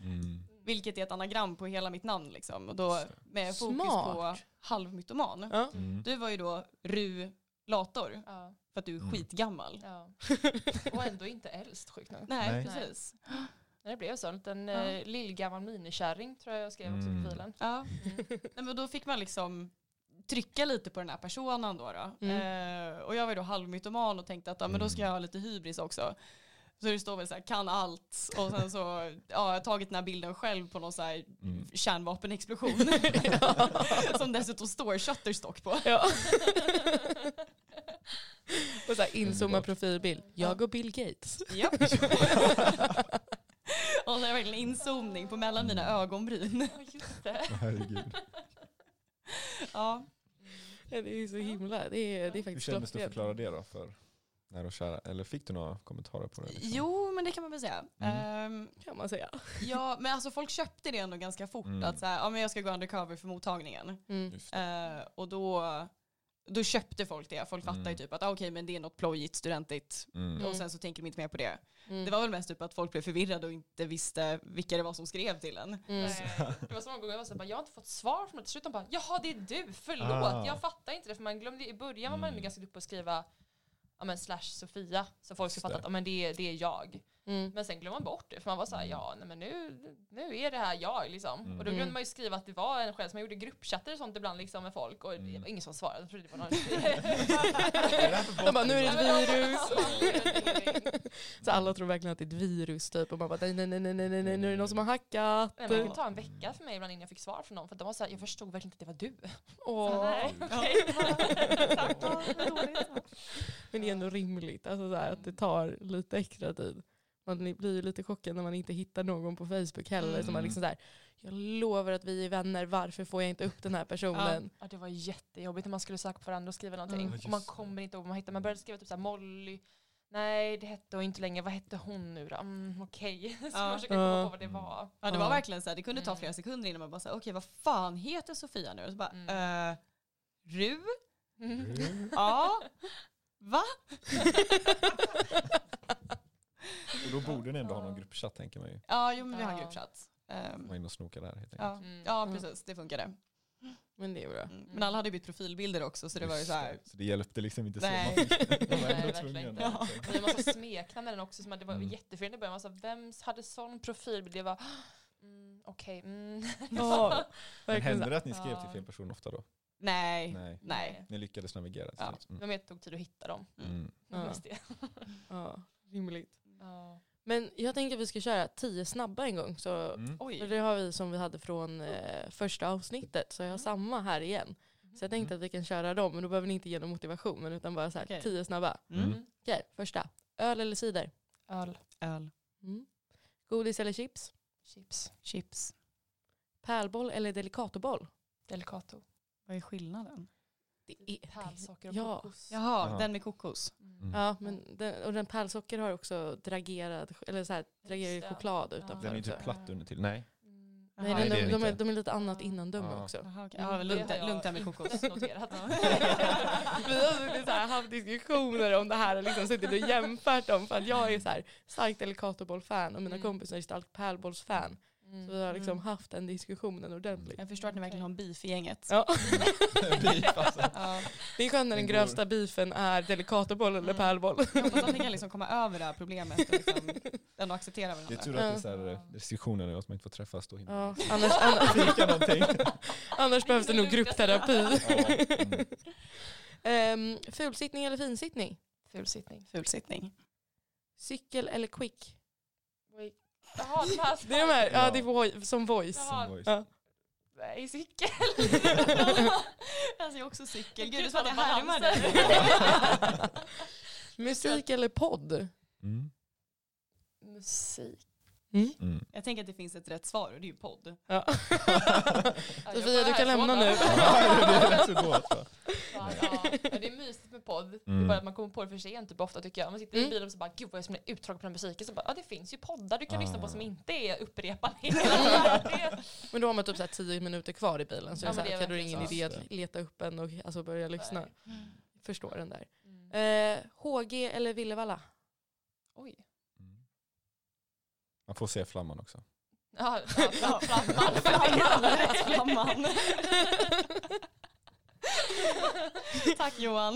Mm. vilket är ett anagram på hela mitt namn liksom. Och då med fokus Smart. på halvmytoman. Mm. Du var ju då Ru-lator, Ja, för att du är Mm. skitgammal. ja. Och ändå inte äldst sjukt nog. Nej, Nej. precis. Nej, det blev så. En liten Ja. eh, lillgammal minikärring tror jag jag skrev också Mm. på filen. Ja. Mm. Nej, men då fick man liksom trycka lite på den här personen då. då. Mm. Eh, och jag var ju då halvmytoman och tänkte att ja, men då ska jag ha lite hybris också. Så det står väl så här, kan allt. Och sen så ja, jag har tagit den här bilden själv på någon så här Mm. kärnvapenexplosion. Som dessutom står Shutterstock på. Ja. och så här inzoomad profilbild. Jag och Bill Gates. Japp. och så är det verkligen inzoomning på mellan mina ögonbryn. Ja, just det. Åh, Herregud. Ja. Det är så himla, det är, det är Hur faktiskt kändes det att förklara det då för nära och kära? Eller fick du några kommentarer på det? Liksom? Jo, men det kan man väl säga. Mm. Ehm, Kan man säga. ja, men alltså folk köpte det ändå ganska fort. Mm. Att så här, ja, men jag ska gå undercover för mottagningen. Mm. Eh, och då, då köpte folk det. Folk fattar ju Mm. typ att ah, okej men det är något plojigt, studentigt. Mm. Och sen så tänker de inte mer på det. Mm. Det var väl mest typ att folk blev förvirrade och inte visste vilka det var som skrev till en. Mm. Eh, Det var så många gånger jag var så här, bara, jag har inte fått svar från det. Till slut de bara, jaha det är du, förlåt. Ah. Jag fattar inte det. För man glömde, i början var man Mm. ganska duktig på att skriva ja, men slash Sofia. Så folk skulle fatta att ja, men det, är, det är jag. Mm. Men sen glömde man bort det. För man var så här, ja nej, men nu, nu är det här jag liksom. Mm. Och då glömde Mm. man ju skriva att det var en själv. Man gjorde gruppchatter och sånt ibland liksom med folk. Och det Mm. var ingen som svarade. Jag trodde det var någon... De bara, nu är det ett virus. Så alla tror verkligen att det är ett virus typ. Och man bara, nej nej nej nej nej, nej, nej nu är det någon som har hackat. Nej, men det ta en vecka för mig ibland innan jag fick svar från någon. För de var så här, jag förstod verkligen inte att det var du. Åh. Nej. Tack. Men det är ändå rimligt alltså så här, att det tar lite extra tid. Man blir ju lite chockad när man inte hittar någon på Facebook heller. Mm. Så man liksom så här, jag lovar att vi är vänner, varför får jag inte upp den här personen? Ja, det var jättejobbigt när man skulle söka på varandra och skriva någonting. Mm. Och man kommer inte ihåg vad man hittar. Man började skriva typ såhär Molly. Nej det hette hon inte längre. Vad hette hon nu då? Mm, Okej. Så Ja. man försöker komma på vad det var. Ja det var verkligen så här, det kunde ta Mm. flera sekunder innan man bara sa okej vad fan heter Sofia nu? Och så bara, Mm. eh, Ru? Mm. Ja. Va? Och då borde ni ändå ha någon gruppchatt tänker man ju. Ja jo men vi har en Ja. gruppchatt. Ehm, Var inne och snoka där helt enkelt. ja. Mm. ja precis, det funkade. Men det är bra. Mm. Men alla hade ju bytt profilbilder också så det var ju Just så här. Så det hjälpte liksom inte Nej. så. Man fick, man var Nej, verkligen inte. Men det var massa smeknamn också. Som att det var Mm. jättefel i början. Man sa, vem hade sån profilbild? Det var mm, okej. mm. Ja, Men hände det att ni skrev Ja. till fel person ofta då? Nej. Nej. Nej. Ni lyckades navigera? Ja. slut. Men det tog tid att hitta dem. Mm. Ja. Just det. Ja, rimligt. Ja. Men jag tänker att vi ska köra tio snabba en gång. Så Mm. För det har vi som vi hade från eh, första avsnittet. Så jag har Mm. samma här igen. Så jag tänkte att vi kan köra dem. Men då behöver ni inte ge någon motivation. Utan bara så här, Okej. tio snabba. Mm. Mm. Okej, första. Öl eller cider? Öl. Öl. Mm. Godis eller chips? Chips. Chips. Pärlboll eller delicatoboll? Delicato. Vad är skillnaden? Det är, Pärlsocker och ja. kokos. Jaha, Jaha. den med kokos. Mm. Ja, men den, och den pärlsocker har också dragerad, eller så här, dragerad choklad Ja. utanför Den är också. typ platt under till. Nej. Mm. Nej, är de, de, är, inte. de är lite annat innandöme Ja. också. Jaha, okej. Mm, Ja, lugnt, där med kokos. inte noterat. Vi har suttit så här, haft diskussioner om det här och liksom suttit och jämfört dem. För att jag är så här, starkt delicatoboll-fan och mina Mm. kompisar är starkt pärlbolls-fan. Mm. Så vi har liksom Mm. haft den diskussionen ordentligt. Jag förstår att ni verkligen har en beef i gänget. Ja. Beef, alltså. Ja. Det är skönt när den grövsta beefen är delicatoboll eller Mm. pärlboll. Jag hoppas att ni kan liksom komma över det här problemet och liksom ändå acceptera Det är varandra. tur att det är så här, eh, restriktioner nu, att man inte får träffas då. hinner Ja, annars, annars, annars behövs det nog gruppterapi. Ja. Mm. Um, fulsittning eller finsittning? Fulsittning. Fulsittning. Cykel eller quick? Jaha, de här Det är de här, ja, Ja. det är vo- som voice. Jaha. Voice. Ja. Nej, cykel. alltså jag är också cykel. Gud, det är som att jag härmar dig. Musik eller podd? Mm. Musik. Mm. Jag tänker att det finns ett rätt svar och det är ju podd. Ja. Sofia, du kan lämna nu. Ja, det är rätt så gott. va? Ja, ja. Men det är mysigt med podd. Det är Mm. bara att man kommer på det för sent typ ofta tycker jag. Man sitter Mm. i bilen och så bara gud vad jag som är utdrag på den musiken. Så bara, ja det finns ju poddar du kan Ah. lyssna på som inte är upprepande. Det- Men då har man typ så här tio minuter kvar i bilen. Så Ja, det är så här, är kan du ingen idé så. att leta upp en och alltså börja lyssna. Förstår den där. Mm. Eh, HG eller Villevalla? Oj. Mm. Man får se flamman också. Ja, ja, Ja, flamman. Flamman. Flamman. Tack Johan.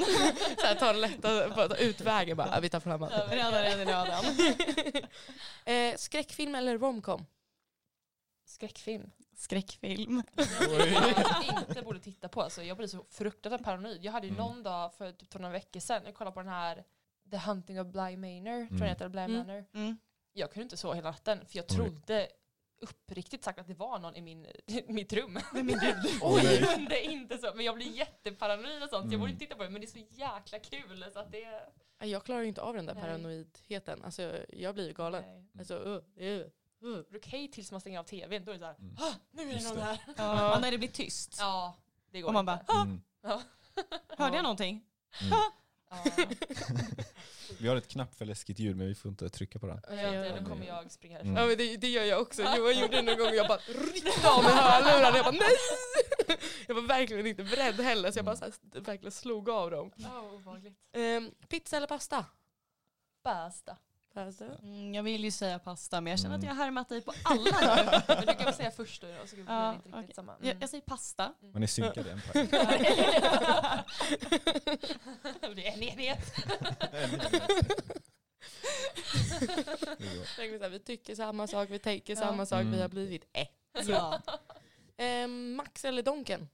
så här, ta den lätta bara ta ut vägen bara, "Ah, vi tar flamman. Räddar en i nöden. eh, skräckfilm eller romcom? Skräckfilm. Skräckfilm. jag inte borde titta på. Alltså, jag blir så fruktansvärt paranoid. Jag hade ju Mm. någon dag för typ några veckor sedan, jag kollade på den här The Hunting of Bly Manor, tror jag Mm. heter, Bly Mm. Manor. Mm. Jag kunde inte sova hela natten för jag Oj. trodde uppriktigt sagt att det var någon i min, mitt rum. Men min gud. Oj. Jag kunde inte så, men jag blir jätteparanoid och sånt så jag borde Mm. inte titta på det men det är så jäkla kul så att det... Jag klarar inte av den där Nej. paranoidheten. Alltså, jag blir ju galen. Nej. Alltså, uh, uh, uh. Det är okej tills man stänger av tvn, då är det såhär Mm. ah, nu är det någon här. Ja, när det blir tyst. Ja, det går Och man inte. bara, Mm. hörde jag någonting? Mm. Vi har ett knapp för läskigt ljud men vi får inte trycka på den. Ja. då kommer jag springa härifrån. Mm. Ja men det, det gör jag också. Johan gjorde det någon gång och jag bara ryckte av mig hörlurarna. Jag bara nej! Jag var verkligen inte beredd heller så jag bara så här, verkligen slog av dem. Oh. Ehm, pizza eller pasta? Bästa. Pasta. Mm, jag vill ju säga pasta men jag känner att Mm. jag har härmat dig på alla nu. Men du kan väl säga först då, så blir Ja, inte riktigt okej. samma. Jag, jag säger pasta. Man är synkade i Empire. det är en enhet. Här, Vi tycker samma sak, vi tänker Ja. samma sak, vi Mm. har blivit ett. Ja. Ehm, Max eller Donken?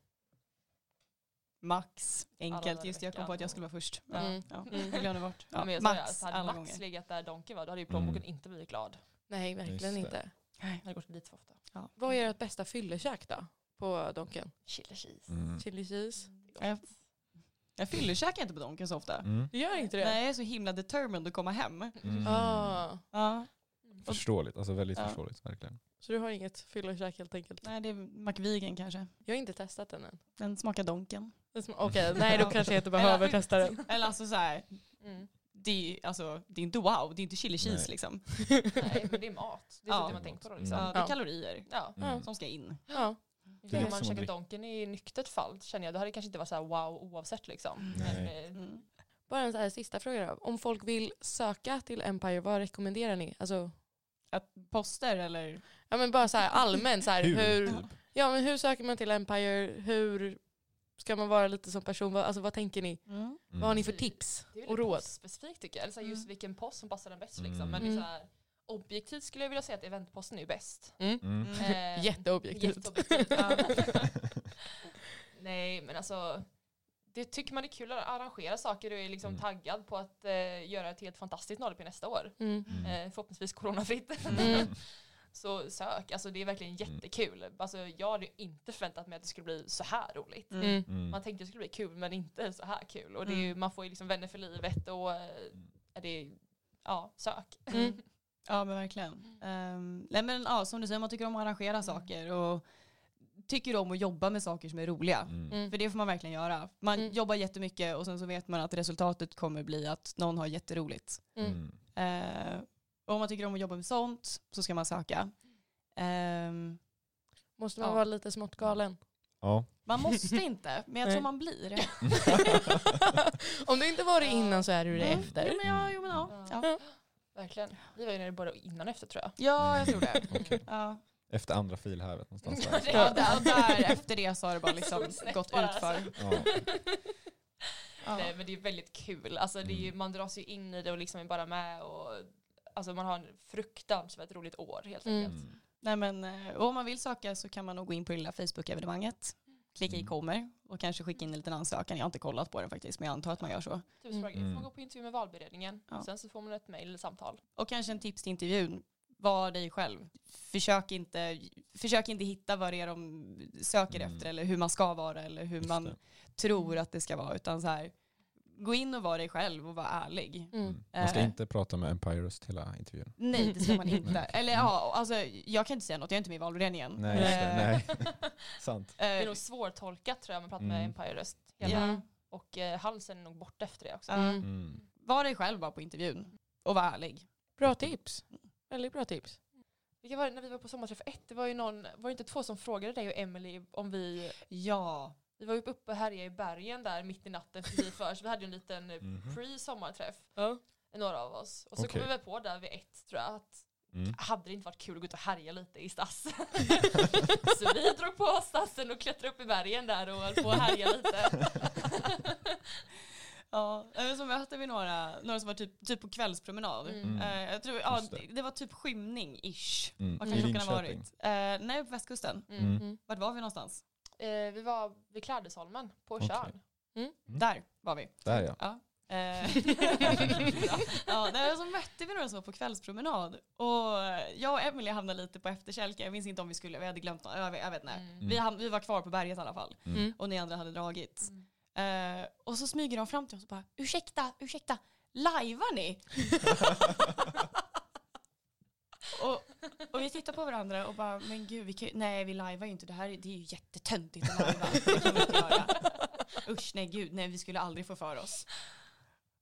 Max. Enkelt. Just det, jag kom på att jag skulle vara först. Ja. Mm. Ja. Mm. Jag glömde bort. Ja. men Max det, så hade alla Max gånger. legat där Donken var, då hade ju plånboken Mm. inte blivit glad. Nej, verkligen det. inte. Jag hade gått dit för ofta. Ja. Vad är ert bästa fyllekäk då? På Donken? Chili cheese. Mm. Chili cheese? Det är Jag, jag fyllekäkar inte på Donken så ofta. Mm. Du gör inte det? Nej, jag är så himla determined att komma hem. Mm. Ah, Ja. Förståeligt, alltså väldigt Ja. förståeligt verkligen. så du har inget fyllekäk helt enkelt? Nej, det är McVigen kanske. Jag har inte testat den än. Den smakar Donken. Sma- Okej, nej då kanske jag inte behöver Eller- testa den. Eller alltså så här, Mm. det är, alltså, det är inte wow, det är inte chili cheese Nej. liksom. Nej, men det är mat. Det är Ja. det man tänker på då liksom. Mm. Ja, det är kalorier Ja. Mm. som ska in. Ja. Det är Om man käkar Donken i nyktert fall känner jag, då hade det kanske inte varit så här wow oavsett liksom. Nej. Men, eh, Mm. Bara en så här sista fråga då. Om folk vill söka till Empire, vad rekommenderar ni? Alltså, Att poster eller? ja men bara så här allmänt så här, Hur? hur, ja, men hur söker man till Empire? Hur ska man vara lite som person? Vad, alltså, vad tänker ni? Mm. Vad har ni för tips Det är och väl råd? postspecifikt tycker jag. Eller så här, just Mm. vilken post som passar den bäst liksom. Mm. Men det är Mm. så här, objektivt skulle jag vilja säga att eventposten är bäst. Mm. Mm. Eh, Jätteobjektivt. Jätteobjektivt. Ja. Nej men alltså det tycker man är kul att arrangera saker och är liksom Mm. taggad på att eh, göra ett helt fantastiskt 0 nästa år. Mm. Mm. Eh, förhoppningsvis coronafritt. Mm. Så sök, alltså det är verkligen jättekul. Alltså, jag hade ju inte förväntat mig att det skulle bli så här roligt. Mm. Mm. Mm. Man tänkte att det skulle bli kul men inte så här kul. Och det är ju, Mm. man får ju liksom vänner för livet och eh, är det, ja, sök. Mm. Ja men verkligen. Um, nej men ja, som du säger, man tycker om att arrangera saker och tycker om att jobba med saker som är roliga. Mm. Mm. För det får man verkligen göra. Man Mm. jobbar jättemycket och sen så vet man att resultatet kommer bli att någon har jätteroligt. Mm. Mm. Eh, och om man tycker om att jobba med sånt så ska man söka. Ehm, Måste man Ja. vara lite smått galen? Ja. man måste inte, men jag tror man blir. Om du inte var det innan så är du det Mm. efter. Jo, men ja, jo, men ja. Ja. Verkligen. Vi var ju nere både innan och efter tror jag. ja, jag tror det. Okej. Ja. Efter andra filhävet någonstans där. Ja, där, där efter det så har det bara liksom gått bara, utför. Ja. Ja. Nej, men det är väldigt kul. Alltså, det är ju, Mm. man dras ju in i det och liksom är bara med. Och, alltså, man har en fruktansvärt roligt år helt Mm. enkelt. Mm. Nej, men, eh, och om man vill söka så kan man nog gå in på det lilla Facebook-evenemanget. Klicka i Mm. kommer och kanske skicka in en liten ansökan. Jag har inte kollat på den faktiskt men jag antar att man gör så. Typ bra grej. Mm. Får man gå på intervju med valberedningen. Ja. Sen så får man ett mejl eller samtal. Och kanske en tips till intervjun. Var dig själv. Försök inte, försök inte hitta vad det är de söker Mm. efter eller hur man ska vara eller hur Just man det. tror att det ska vara. Utan så här, gå in och var dig själv och var ärlig. Mm. Mm. Man ska Eh. inte prata med Empirest hela intervjun. Nej, det ska man inte. Eller ja, alltså, jag kan inte säga något, jag är inte med i valberedningen. Nej, just det. Eh, Nej. Sant. Det är eh, nog svårtolkat tror jag man pratar Mm. med. Hela. Ja. Och eh, halsen är nog borta efter det också. Mm. Mm. Var dig själv bara på intervjun. Och var ärlig. Bra tips. Väldigt bra tips. Vilka var det när vi var på sommarträff ett? Det var ju någon, var det inte två som frågade dig och Emily om vi, Ja. vi var ju uppe och härjade i bergen där mitt i natten precis för, så vi hade ju en liten eh, Mhm. pre-sommarträff, Ja. några av oss. Och så Okej. kom vi väl på där vid ett tror jag att Mm. hade det inte varit kul att gå ut och härja lite i stass? så vi drog på stassen och klättrade upp i bergen där och höll på att härja lite. Ja, så mötte vi några, några som var typ, typ på kvällspromenad. Mm. Mm. Eh, jag tror, ja, det. det. var typ skymning-ish. Mm. Vad kan klockan ha varit? Eh, nej, på västkusten. Mm. Mm. Mm. Vart var vi någonstans? Eh, vi var vid Klädesholmen på Okej. Tjörn. Mm. Där var vi. Där ja. Ja. Eh, ja, nej, så mötte vi några så på kvällspromenad. Och jag och Emily hamnade lite på efterkälken. Jag minns inte om vi skulle, vi hade glömt något. Jag vet, jag vet inte. Mm. Vi, ham- vi var kvar på berget i alla fall. Mm. Och ni andra hade dragit. Mm. Eh, och så smyger de fram till oss och bara ursäkta, ursäkta, lajvar ni? och, och vi tittar på varandra och bara men gud, vi kan, ju- nej vi lajvar ju inte, det här är- det är ju jättetöntigt att lajva. Det kan vi inte göra. Usch nej gud, nej vi skulle aldrig få för oss.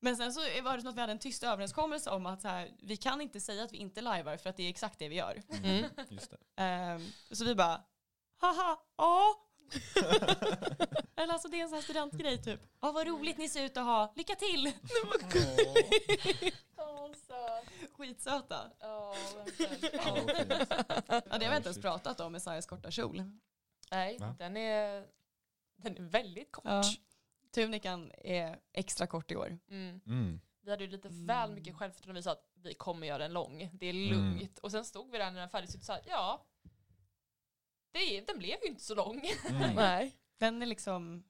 Men sen så var det som att vi hade en tyst överenskommelse om att så här, vi kan inte säga att vi inte lajvar för att det är exakt det vi gör. Mm. Just det. Ehm, så vi bara, haha, ja. Eller alltså det är en sån här studentgrej typ. Ja vad roligt ni ser ut att ha, lycka till! Åh. Skitsöta. Ja, det har vi inte ens pratat om, Messiahs korta kjol. Nej, Va? den är, den är väldigt kort. Ja. Tunikan är extra kort i år. Mm. Mm. Vi hade ju lite Mm. väl mycket självförtroende. Vi sa att vi kommer göra den lång. Det är Mm. lugnt. Och sen stod vi där när den färdigsydd och sa ja, det, är- den blev ju inte så lång. Mm. Nej, Den är liksom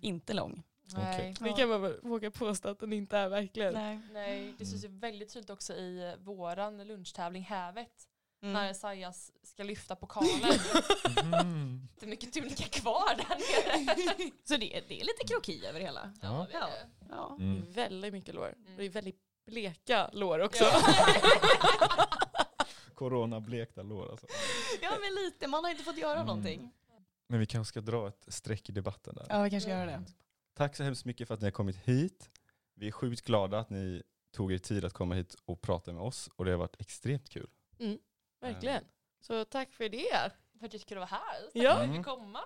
inte lång. Nej. det kan man väl våga påstå att den inte är verkligen. Nej. Nej, det syns ju väldigt tydligt också i eh, våran lunchtävling Hävet. Mm. När Esaias ska lyfta pokalen. Mm. det är mycket tunika kvar där nere. Så det, är- det är lite kroki över hela. Ja. det är det. Ja. Det är Mm. väldigt mycket lår. Mm. Det är väldigt bleka lår också. Ja. Corona-blekta lår alltså. ja men lite, man har inte fått göra Mm. någonting. Men vi kanske ska dra ett streck i debatten där. Ja vi kanske ska göra det. Tack så hemskt mycket för att ni har kommit hit. Vi är sjukt glada att ni tog er tid att komma hit och prata med oss och det har varit extremt kul. Mm, verkligen. Så tack för det. För att kul att vara här. Tack Ja. för att vi fick komma.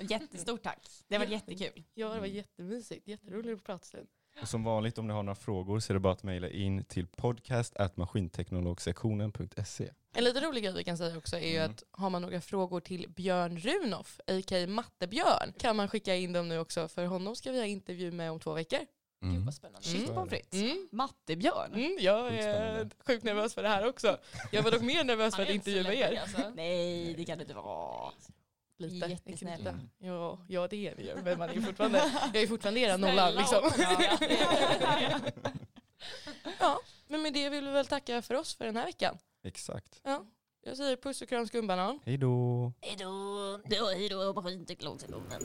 Jättestort tack. Det varit jättekul. Ja, det var jättemysigt. Jätteroligt att prata stund. Och som vanligt om ni har några frågor så är det bara att mejla in till podcast.maskinteknologsektionen.se. En lite rolig grej vi kan säga också är ju Mm. att har man några frågor till Björn Runoff, a.k.a. Mattebjörn, kan man skicka in dem nu också för honom ska vi ha intervju med om två veckor. Gud Mm. vad spännande. Shit är pommes frites. Mm. Mattebjörn? Mm, jag Sjukt är sjukt nervös för det här också. Jag var dock mer nervös för att intervjua er. Alltså. Nej det kan det inte vara. Lite. Jättesnäll. Lite. Mm. Ja, ja, det är ni ju. Men man är fortfarande, jag är fortfarande era nollan liksom. Ja, men med det vill vi väl tacka för oss för den här veckan. Exakt. Jag säger puss och kram skumbanan. Hej då! Hejdå. Ja, hejdå maskinteknologsektionen.